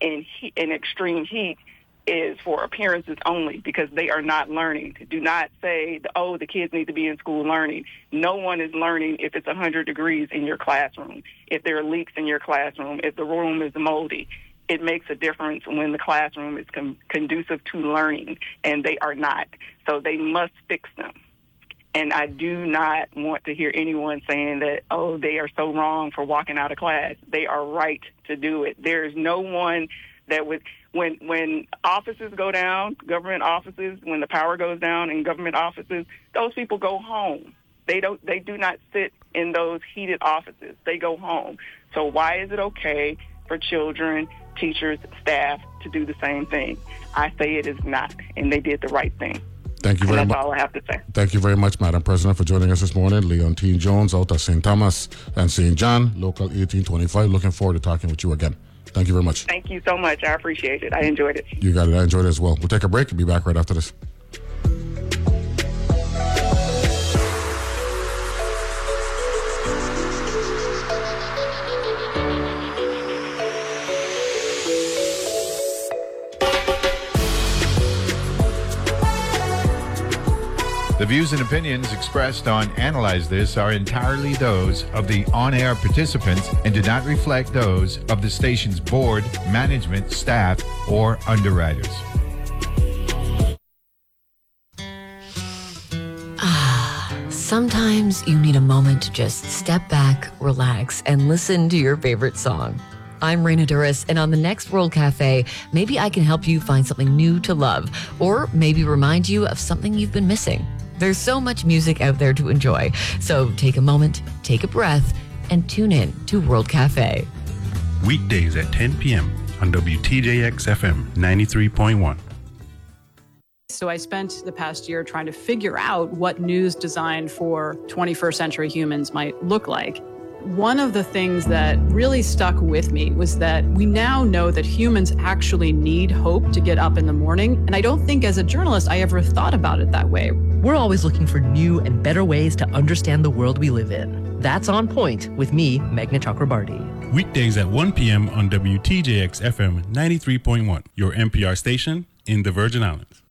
Speaker 2: in, in extreme heat is for appearances only because they are not learning. Do not say, oh, the kids need to be in school learning. No one is learning if it's 100 degrees in your classroom, if there are leaks in your classroom, if the room is moldy. It makes a difference when the classroom is con- conducive to learning, and they are not. So they must fix them. And I do not want to hear anyone saying that, oh, they are so wrong for walking out of class. They are right to do it. There is no one that would, when, when offices go down, government offices, when the power goes down in government offices, those people go home. They don't, they do not sit in those heated offices. They go home. So why is it okay for children, teachers, staff to do the same thing? I say it is not, and they did the right thing.
Speaker 1: Thank you very
Speaker 2: that's
Speaker 1: much.
Speaker 2: all I have to say.
Speaker 1: Thank you very much, Madam President, for joining us this morning. Leontyne Jones out of St. Thomas and St. John, local 1825. Looking forward to talking with you again. Thank you very much.
Speaker 2: Thank you so much. I appreciate it. I enjoyed it.
Speaker 1: You got it. I enjoyed it as well. We'll take a break and be back right after this.
Speaker 8: The views and opinions expressed on Analyze This are entirely those of the on air participants and do not reflect those of the station's board, management, staff, or underwriters.
Speaker 9: Ah, Sometimes you need a moment to just step back, relax, and listen to your favorite song. I'm Raina Douris, and on the next World Cafe, maybe I can help you find something new to love, or maybe remind you of something you've been missing. There's so much music out there to enjoy, so take a moment, take a breath, and tune in to World Cafe.
Speaker 3: Weekdays at 10 p.m. on WTJX FM 93.1.
Speaker 10: So I spent the past year trying to figure out what news designed for 21st century humans might look like. One of the things that really stuck with me was that we now know that humans actually need hope to get up in the morning. And I don't think as a journalist I ever thought about it that way.
Speaker 11: We're always looking for new and better ways to understand the world we live in. That's On Point with me, Meghna Chakrabarti.
Speaker 3: Weekdays at 1 p.m. on WTJX FM 93.1, your NPR station in the Virgin Islands.